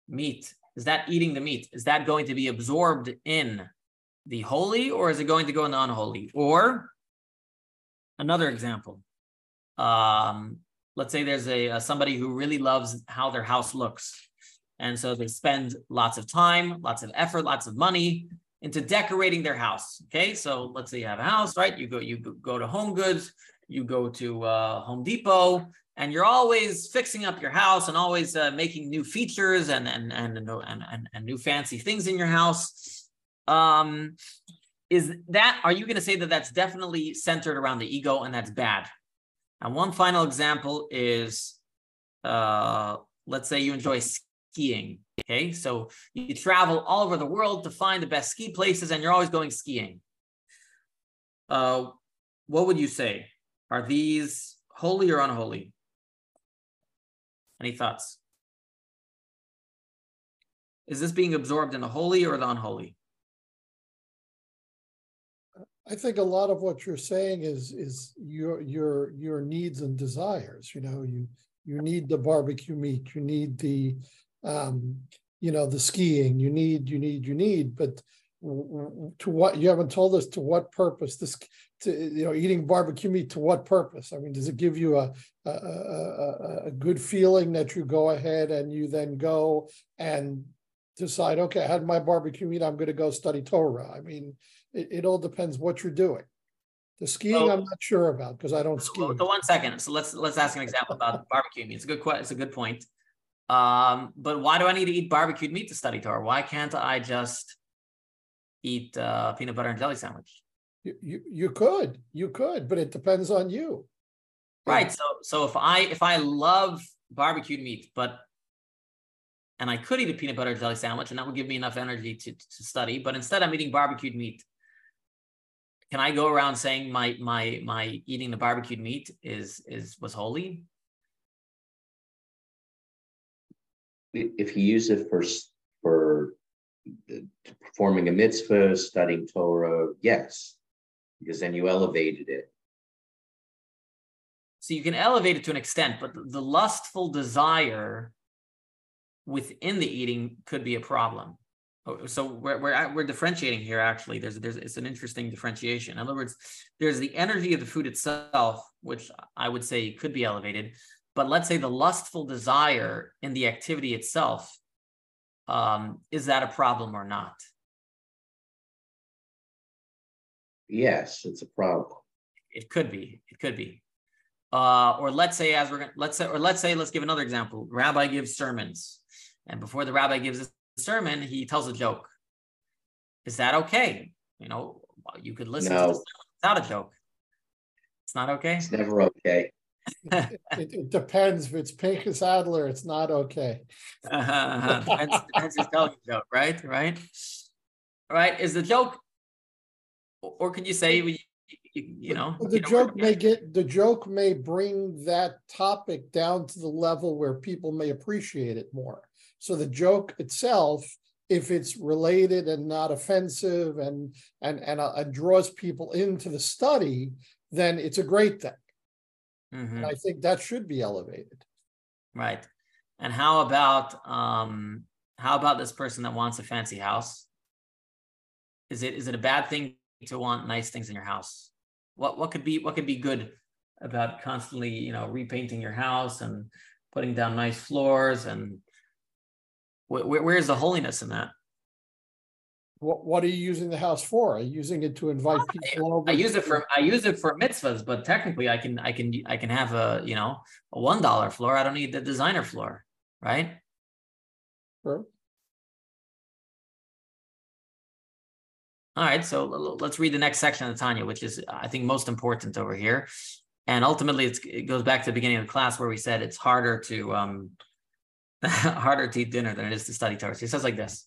meat? Is that eating the meat? Is that going to be absorbed in the holy, or is it going to go in the unholy? Or another example um, let's say there's a, a somebody who really loves how their house looks and so they spend lots of time lots of effort lots of money into decorating their house okay? So let's say you have a house right? You go you go to home goods you go to uh, home depot and you're always fixing up your house and always uh, making new features and and, and and and and new fancy things in your house. Um is that are you going to say that that's definitely centered around the ego and that's bad? And one final example is, uh, let's say you enjoy skiing. Okay, so you travel all over the world to find the best ski places, and you're always going skiing. Uh, what would you say? Are these holy or unholy? Any thoughts? Is this being absorbed in the holy or the unholy? I think a lot of what you're saying is is your your your needs and desires. You know, you you need the barbecue meat, you need the um, you know, the skiing, you need, you need, you need, but to what, you haven't told us to what purpose this, to, you know, eating barbecue meat, to what purpose? I mean, does it give you a, a, a, a, good feeling that you go ahead and you then go and decide, okay, I had my barbecue meat, I'm gonna go study Torah? I mean, it, it all depends what you're doing. The skiing, Well- I'm not sure about, because I don't ski. So one second. So let's let's ask an example about barbecue meat. It's a good question It's a good point. Um, but why do I need to eat barbecued meat to study Torah? Why can't I just eat uh, peanut butter and jelly sandwich? You, you, you could, you could, but it depends on you. Right. So so if I if I love barbecued meat, but and I could eat a peanut butter jelly sandwich, and that would give me enough energy to, to study. But instead, I'm eating barbecued meat. Can I go around saying my my my eating the barbecued meat is is was holy? If you use it for, for performing a mitzvah, studying Torah, yes. Because then you elevated it. So you can elevate it to an extent, but the- lustful desire within the eating could be a problem. Oh, So we're we're we're differentiating here. Actually, there's there's it's an interesting differentiation. In other words, there's the energy of the food itself, which I would say could be elevated, but let's say the lustful desire in the activity itself, um, is that a problem or not? Yes, it's a problem. It could be. It could be. Uh, or let's say, as we're gonna let's say, or let's say, let's give another example. Rabbi gives sermons, and before the rabbi gives a sermon, he tells a joke. Is that okay? You know, you could listen to No. this without a joke. It's not okay. It's never okay. It, it depends. If it's Pinchas Adler, it's not okay. Uh-huh. who's telling the joke, right? Right. Right. Is the joke, or could you say we, you, you know, The you know, joke may get, the joke may bring that topic down to the level where people may appreciate it more. So the joke itself, if it's related and not offensive and, and, and, uh, and draws people into the study, then it's a great thing. Mhm. And I think that should be elevated. Right. And how about um how about this person that wants a fancy house? Is it is it a bad thing to want nice things in your house? What what could be what could be good about constantly, you know, repainting your house and putting down nice floors and wh- where where's the holiness in that? What, what are you using the house for? Are you using it to invite people over? I use it for I use it for mitzvahs, but technically I can I can I can have a, you know, a one dollar floor. I don't need the designer floor, right? Sure. All right, so let's read the next section of the Tanya, which is, I think, most important over here. And ultimately, it's, it goes back to the beginning of the class where we said it's harder to um, harder to eat dinner than it is to study Torah. So he says like this.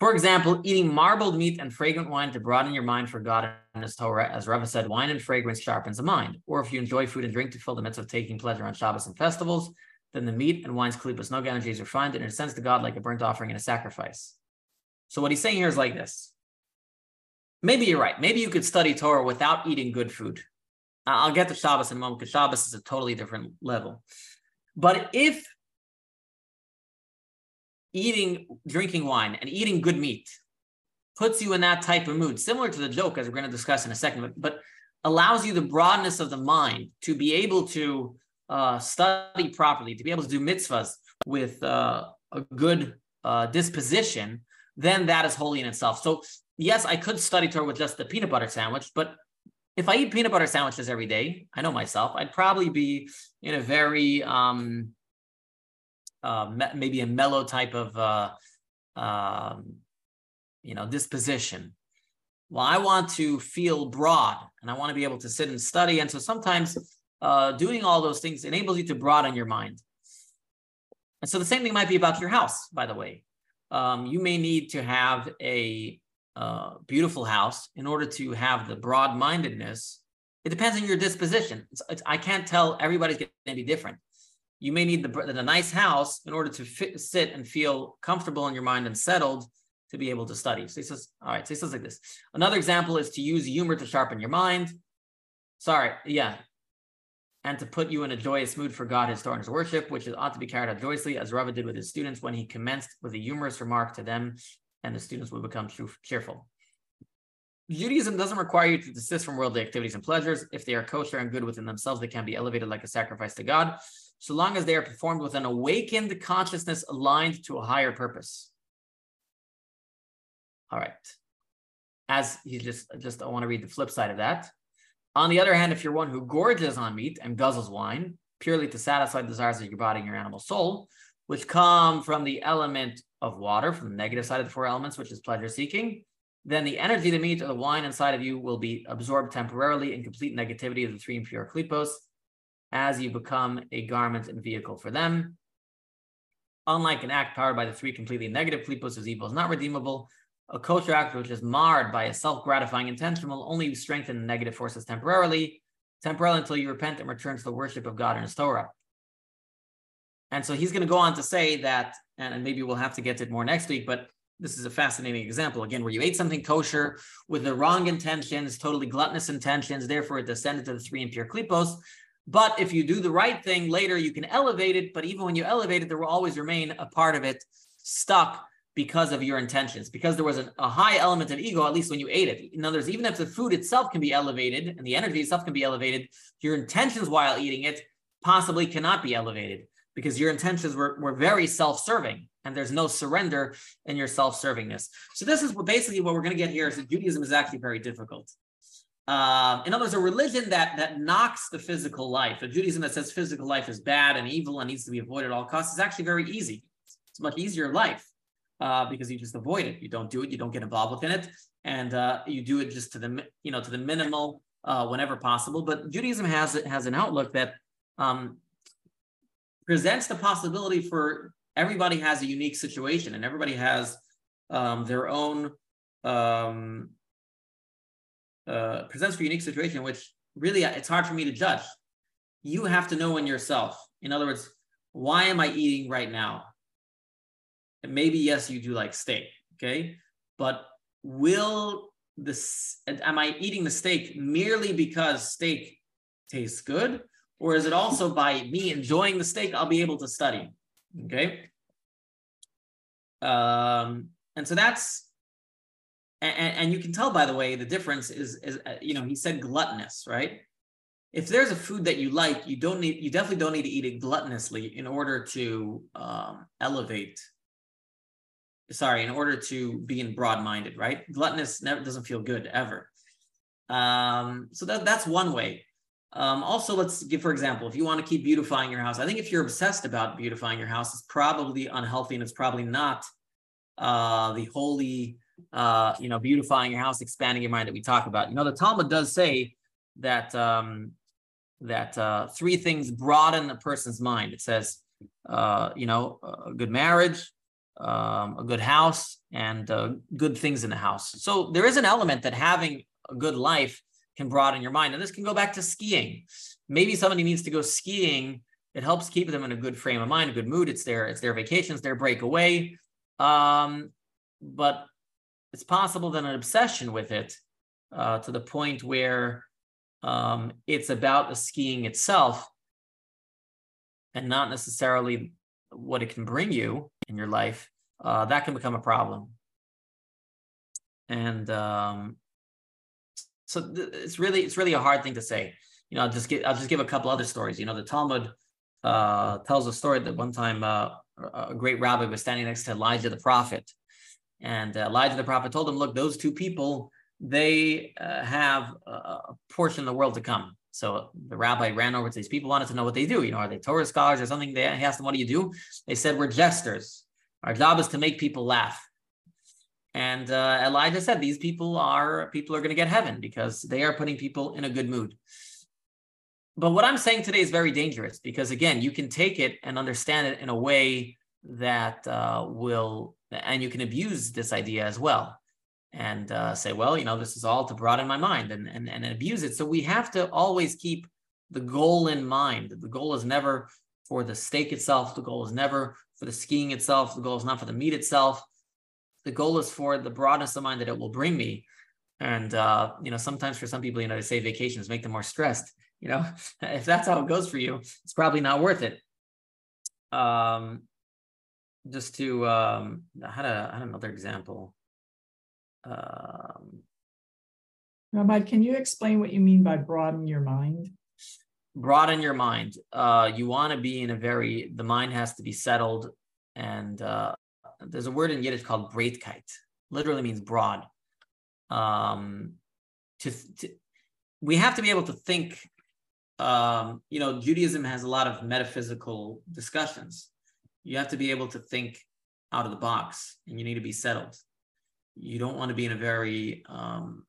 For example, eating marbled meat and fragrant wine to broaden your mind for God and His Torah, as Rava said, wine and fragrance sharpens the mind. Or if you enjoy food and drink to fill the mitzvah of taking pleasure on Shabbos and festivals, then the meat and wine's klipos no energy is refined and it ascends to God like a burnt offering and a sacrifice. So what he's saying here is like this. Maybe you're right. Maybe you could study Torah without eating good food. I'll get to Shabbos in a moment because Shabbos is a totally different level. But if eating, drinking wine and eating good meat puts you in that type of mood, similar to the joke, as we're going to discuss in a second, but, but allows you the broadness of the mind to be able to uh, study properly, to be able to do mitzvahs with uh, a good uh, disposition, then that is holy in itself. So, yes, I could study Torah with just the peanut butter sandwich, but if I eat peanut butter sandwiches every day, I know myself, I'd probably be in a very um, uh, maybe a mellow type of uh, um, you know disposition. Well, I want to feel broad, and I want to be able to sit and study, and so sometimes uh, doing all those things enables you to broaden your mind. And so the same thing might be about your house, by the way. Um, you may need to have a uh, beautiful house in order to have the broad mindedness. It depends on your disposition. It's, it's, I can't tell everybody's going to be different. You may need the, the nice house in order to fit, sit and feel comfortable in your mind and settled to be able to study. So he says, all right, so he says like this. Another example is to use humor to sharpen your mind. Sorry, yeah. And to put you in a joyous mood for God, his and his worship, which ought to be carried out joyously, as Rava did with his students when he commenced with a humorous remark to them and the students would become cheerful. Judaism doesn't require you to desist from worldly activities and pleasures. If they are kosher and good within themselves, they can be elevated like a sacrifice to God, so long as they are performed with an awakened consciousness aligned to a higher purpose. All right. As he just, just I want to read the flip side of that. On the other hand, if you're one who gorges on meat and guzzles wine purely to satisfy the desires of your body and your animal soul, which come from the element of water, from the negative side of the four elements, which is pleasure seeking, then the energy, the meat, or the wine inside of you will be absorbed temporarily in complete negativity of the three impure klipos as you become a garment and vehicle for them. Unlike an act powered by the three completely negative klipos, whose evil is not redeemable, a kosher act which is marred by a self-gratifying intention will only strengthen the negative forces temporarily, temporarily until you repent and return to the worship of God and His Torah. And so he's going to go on to say that, and maybe we'll have to get to it more next week, but this is a fascinating example again where you ate something kosher with the wrong intentions totally gluttonous intentions therefore it descended to the three impure klipos but if you do the right thing later you can elevate it but even when you elevate it there will always remain a part of it stuck because of your intentions because there was a, a high element of ego at least when you ate it in other words even if the food itself can be elevated and the energy itself can be elevated your intentions while eating it possibly cannot be elevated because your intentions were, were very self-serving and there's no surrender in your self-servingness. So this is what basically what we're going to get here is that Judaism is actually very difficult. Um, in other words, a religion that that knocks the physical life, a Judaism that says physical life is bad and evil and needs to be avoided at all costs, is actually very easy. It's much easier life uh, because you just avoid it. You don't do it. You don't get involved within it, and uh, you do it just to the you know to the minimal uh, whenever possible. But Judaism has has an outlook that um, presents the possibility for everybody has a unique situation and everybody has um, their own um, uh, presents for unique situation, which really it's hard for me to judge. You have to know in yourself. In other words, why am I eating right now? And maybe yes, you do like steak, okay, but will this? Am I eating the steak merely because steak tastes good, or is it also by me enjoying the steak, I'll be able to study? Okay. Um, and so that's, and, and you can tell, by the way, the difference is, is, uh, you know, he said gluttonous, right? If there's a food that you like, you don't need, you definitely don't need to eat it gluttonously in order to um, elevate sorry, in order to be in broad-minded, right? Gluttonous never doesn't feel good ever. Um, so that, that's one way. Um, also, let's give, for example, if you want to keep beautifying your house, I think if you're obsessed about beautifying your house, it's probably unhealthy and it's probably not uh, the holy, uh, you know, beautifying your house, expanding your mind that we talk about. You know, the Talmud does say that um, that uh, three things broaden a person's mind. It says, uh, you know, a good marriage, um, a good house, and uh, good things in the house. So there is an element that having a good life can broaden your mind. And this can go back to skiing. Maybe somebody needs to go skiing. It helps keep them in a good frame of mind, a good mood. It's their it's their vacations, their breakaway. Um, but it's possible that an obsession with it uh, to the point where um, it's about the skiing itself and not necessarily what it can bring you in your life, uh, that can become a problem. And um, so th- it's really it's really a hard thing to say. You know, I'll just get I'll just give a couple other stories. You know, the Talmud uh, tells a story that one time uh, a great rabbi was standing next to Elijah the prophet, and uh, Elijah the prophet told him, "Look, those two people they uh, have a portion of the world to come." So the rabbi ran over to these people, wanted to know what they do. You know, are they Torah scholars or something? They he asked them, "What do you do?" They said, "We're jesters. Our job is to make people laugh." And uh, Elijah said, these people are people are going to get heaven because they are putting people in a good mood. But what I'm saying today is very dangerous because again, you can take it and understand it in a way that uh, will, and you can abuse this idea as well, and uh, say, well, you know, this is all to broaden my mind and, and and abuse it. So we have to always keep the goal in mind. The goal is never for the steak itself. The goal is never for the skiing itself. The goal is not for the meat itself the goal is for the broadness of mind that it will bring me. And uh, you know, sometimes for some people, you know, to say vacations make them more stressed. You know, if that's how it goes for you, it's probably not worth it. Um, just to um, I had a I had another example. Um, Rabbi, can you explain what you mean by broaden your mind? broaden your mind. Uh, you want to be in a very the mind has to be settled, and uh, there's a word in Yiddish called breitkeit. Literally means broad. Um, to, to we have to be able to think. Um, you know, Judaism has a lot of metaphysical discussions. You have to be able to think out of the box, and you need to be settled. You don't want to be in a very um,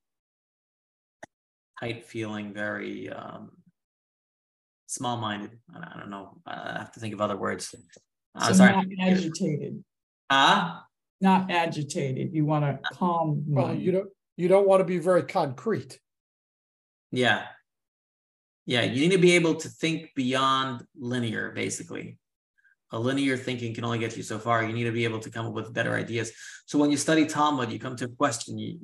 tight feeling, very um, small-minded. I don't know. I have to think of other words. Uh, So sorry. not agitated, Ah, not agitated. You want to calm Well, mind. you don't, you don't want to be very concrete. yeah. Yeah, you need to be able to think beyond linear, basically. A linear thinking can only get you so far. You need to be able to come up with better ideas. So when you study Talmud, you come to a question. You,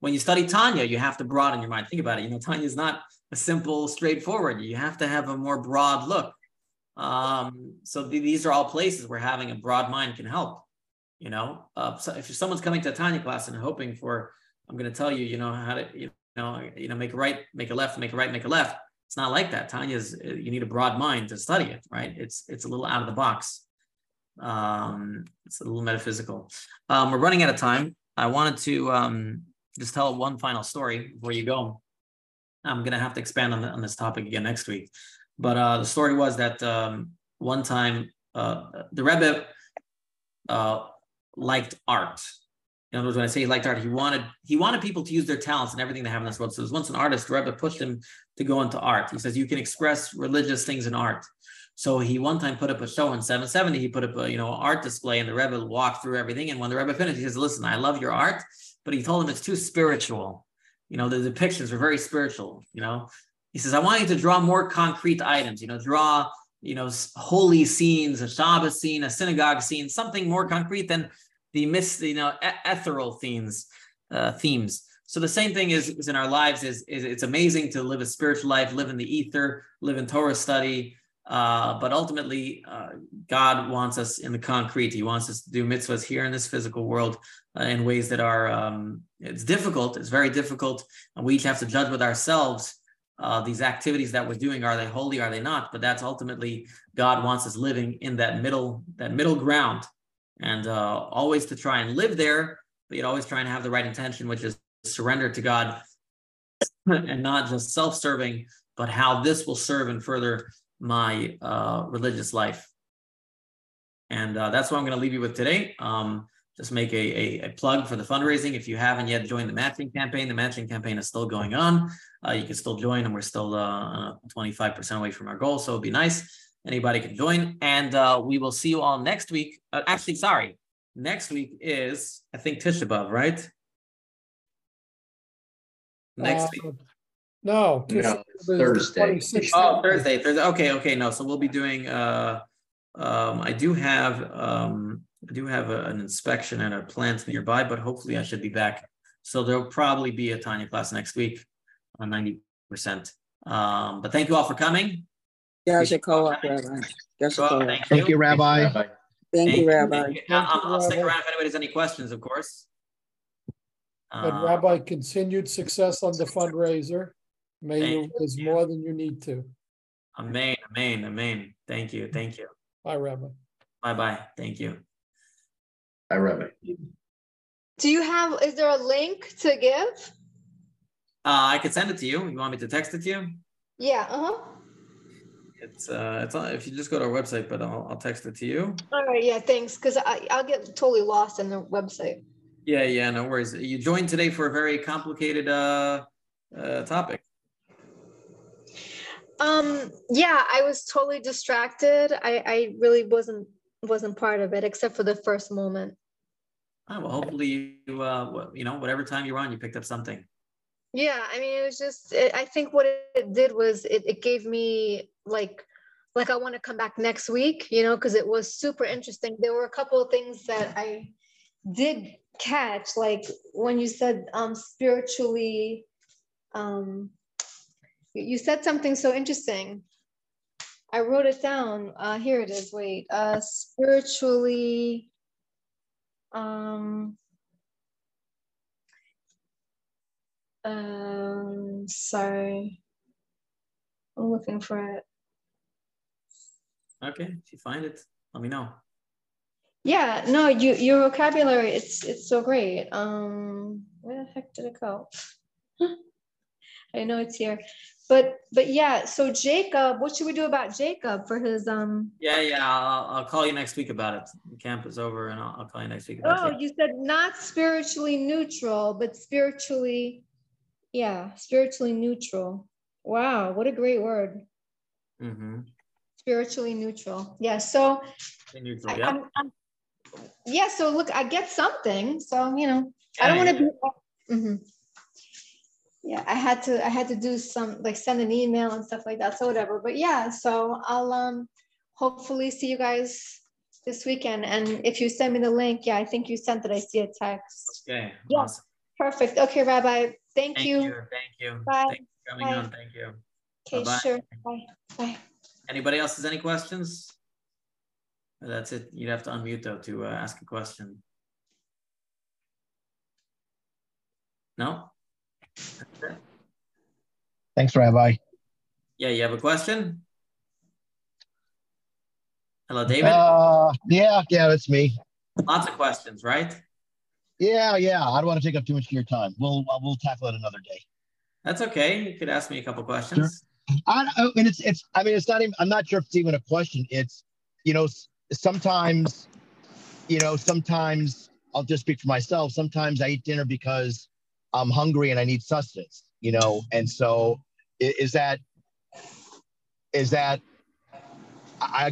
when you study Tanya, you have to broaden your mind. Think about it. You know, Tanya is not a simple, straightforward. You have to have a more broad look. Um, so th- these are all places where having a broad mind can help. You know, uh, so if someone's coming to a Tanya class and hoping for, I'm going to tell you, you know, how to, you know, you know, make a right, make a left, make a right, make a left. It's not like that. Tanya's you need a broad mind to study it, right? It's it's a little out of the box. Um, it's a little metaphysical. Um, we're running out of time. I wanted to um, just tell one final story before you go. I'm gonna have to expand on, the, on this topic again next week. But uh, the story was that um, one time uh, the Rebbe uh, liked art. In other words, when I say he liked art, he wanted he wanted people to use their talents and everything they have in this world. So there was once an artist, Rebbe pushed him to go into art. He says you can express religious things in art. So he one time put up a show in 770. He put up a you know art display, and the Rebbe walked through everything. And when the Rebbe finished, he says, "Listen, I love your art," but he told him it's too spiritual. You know, the depictions are very spiritual. You know, he says, "I want you to draw more concrete items. You know, draw you know holy scenes, a Shabbos scene, a synagogue scene, something more concrete than the mis you know ethereal themes uh, themes." So the same thing is, is in our lives. Is, is it's amazing to live a spiritual life, live in the ether, live in Torah study. Uh, but ultimately, uh, God wants us in the concrete. He wants us to do mitzvahs here in this physical world uh, in ways that are um, it's difficult. It's very difficult, and we each have to judge with ourselves uh, these activities that we're doing. Are they holy? Are they not? But that's ultimately God wants us living in that middle that middle ground, and uh, always to try and live there. But you'd always try and have the right intention, which is surrender to God, and not just self-serving, but how this will serve and further my uh, religious life. And uh, that's what I'm going to leave you with today. Um, just make a, a, a, plug for the fundraising. If you haven't yet joined the matching campaign, the matching campaign is still going on. Uh, you can still join, and we're still uh, 25% away from our goal. So it'd be nice. Anybody can join. And uh, we will see you all next week. Uh, actually, sorry. Next week is, I think, Tisha B'Av, right? Next week. Uh, No. No, Tisha B'Av is the Thursday. Oh, Thursday, Thursday. Okay, okay, no. So we'll be doing. Uh, um, I do have um, I do have a, an inspection at a plant nearby, but hopefully I should be back. So there'll probably be a Tanya class next week on ninety percent. Um, but thank you all for coming. Yasha Koach, Rabbi. Yasha Well, Koach. thank Thank you, Rabbi. Thank Thank you, Rabbi. Thank you. I'll, I'll stick around if anybody has any questions, of course. But Uh, Rabbi, continued success on the fundraiser. May you Thank raise you. more than you need to. amen, amen, amen. Thank you, thank you. Bye, Rabbi. Bye, bye. Thank you. I Rabbi. Do you have, is there a link to give? Uh, I could send it to you. You want me to text it to you? Yeah, uh-huh. It's uh, it's on, if you just go to our website, but I'll, I'll text it to you. All right, yeah, thanks, because I, I'll get totally lost in the website. Yeah, yeah, no worries. You joined today for a very complicated uh, uh topic. Um, yeah, I was totally distracted. I, I really wasn't, wasn't part of it, except for the first moment. Oh, well, hopefully you uh, you know, whatever time you're on, you picked up something. Yeah, I mean, it was just, it, I think what it did was it, it gave me like, like I want to come back next week, you know, because it was super interesting. There were a couple of things that I did catch, like when you said um, spiritually, um, you said something so interesting. I wrote it down. Uh, here it is. Wait, uh, spiritually, um, um, sorry, I'm looking for it. Okay, if you find it, let me know. Yeah, no, you your vocabulary it's it's so great. Um, where the heck did it go? I know it's here, but but yeah. So Jacob, what should we do about Jacob for his um? Yeah, yeah, I'll, I'll call you next week about it. The camp is over and I'll, I'll call you next week about Oh, you said not spiritually neutral, but spiritually, yeah, spiritually neutral. Wow, what a great word. Mm-hmm. Spiritually neutral. Yeah. So I, Yeah, I'm, I'm, yeah. So look, I get something. So you know, I don't want to be. Mhm. Yeah, I had to. I had to do some like send an email and stuff like that. So whatever. But yeah, so I'll um hopefully see you guys this weekend. And if you send me the link, yeah, I think you sent it. I see a text. Okay, Yeah. awesome. Perfect. Okay, Rabbi. Thank, Thank you. you, thank you. Bye. Thanks for coming Bye. on, thank you. Okay, Bye-bye. sure. Bye. Bye. Anybody else has any questions? That's it. You'd have to unmute though to uh, ask a question. No? Thanks, Rabbi. Yeah, you have a question? Hello, David? Uh, yeah, yeah, that's me. Lots of questions, right? Yeah, yeah. I don't want to take up too much of your time. We'll uh, we'll tackle it another day. That's okay. You could ask me a couple questions. I, I and it's it's. I mean, it's not even. I'm not sure if it's even a question. It's, you know, sometimes, you know, sometimes I'll just speak for myself. Sometimes I eat dinner because I'm hungry and I need sustenance. You know, and so is that is that I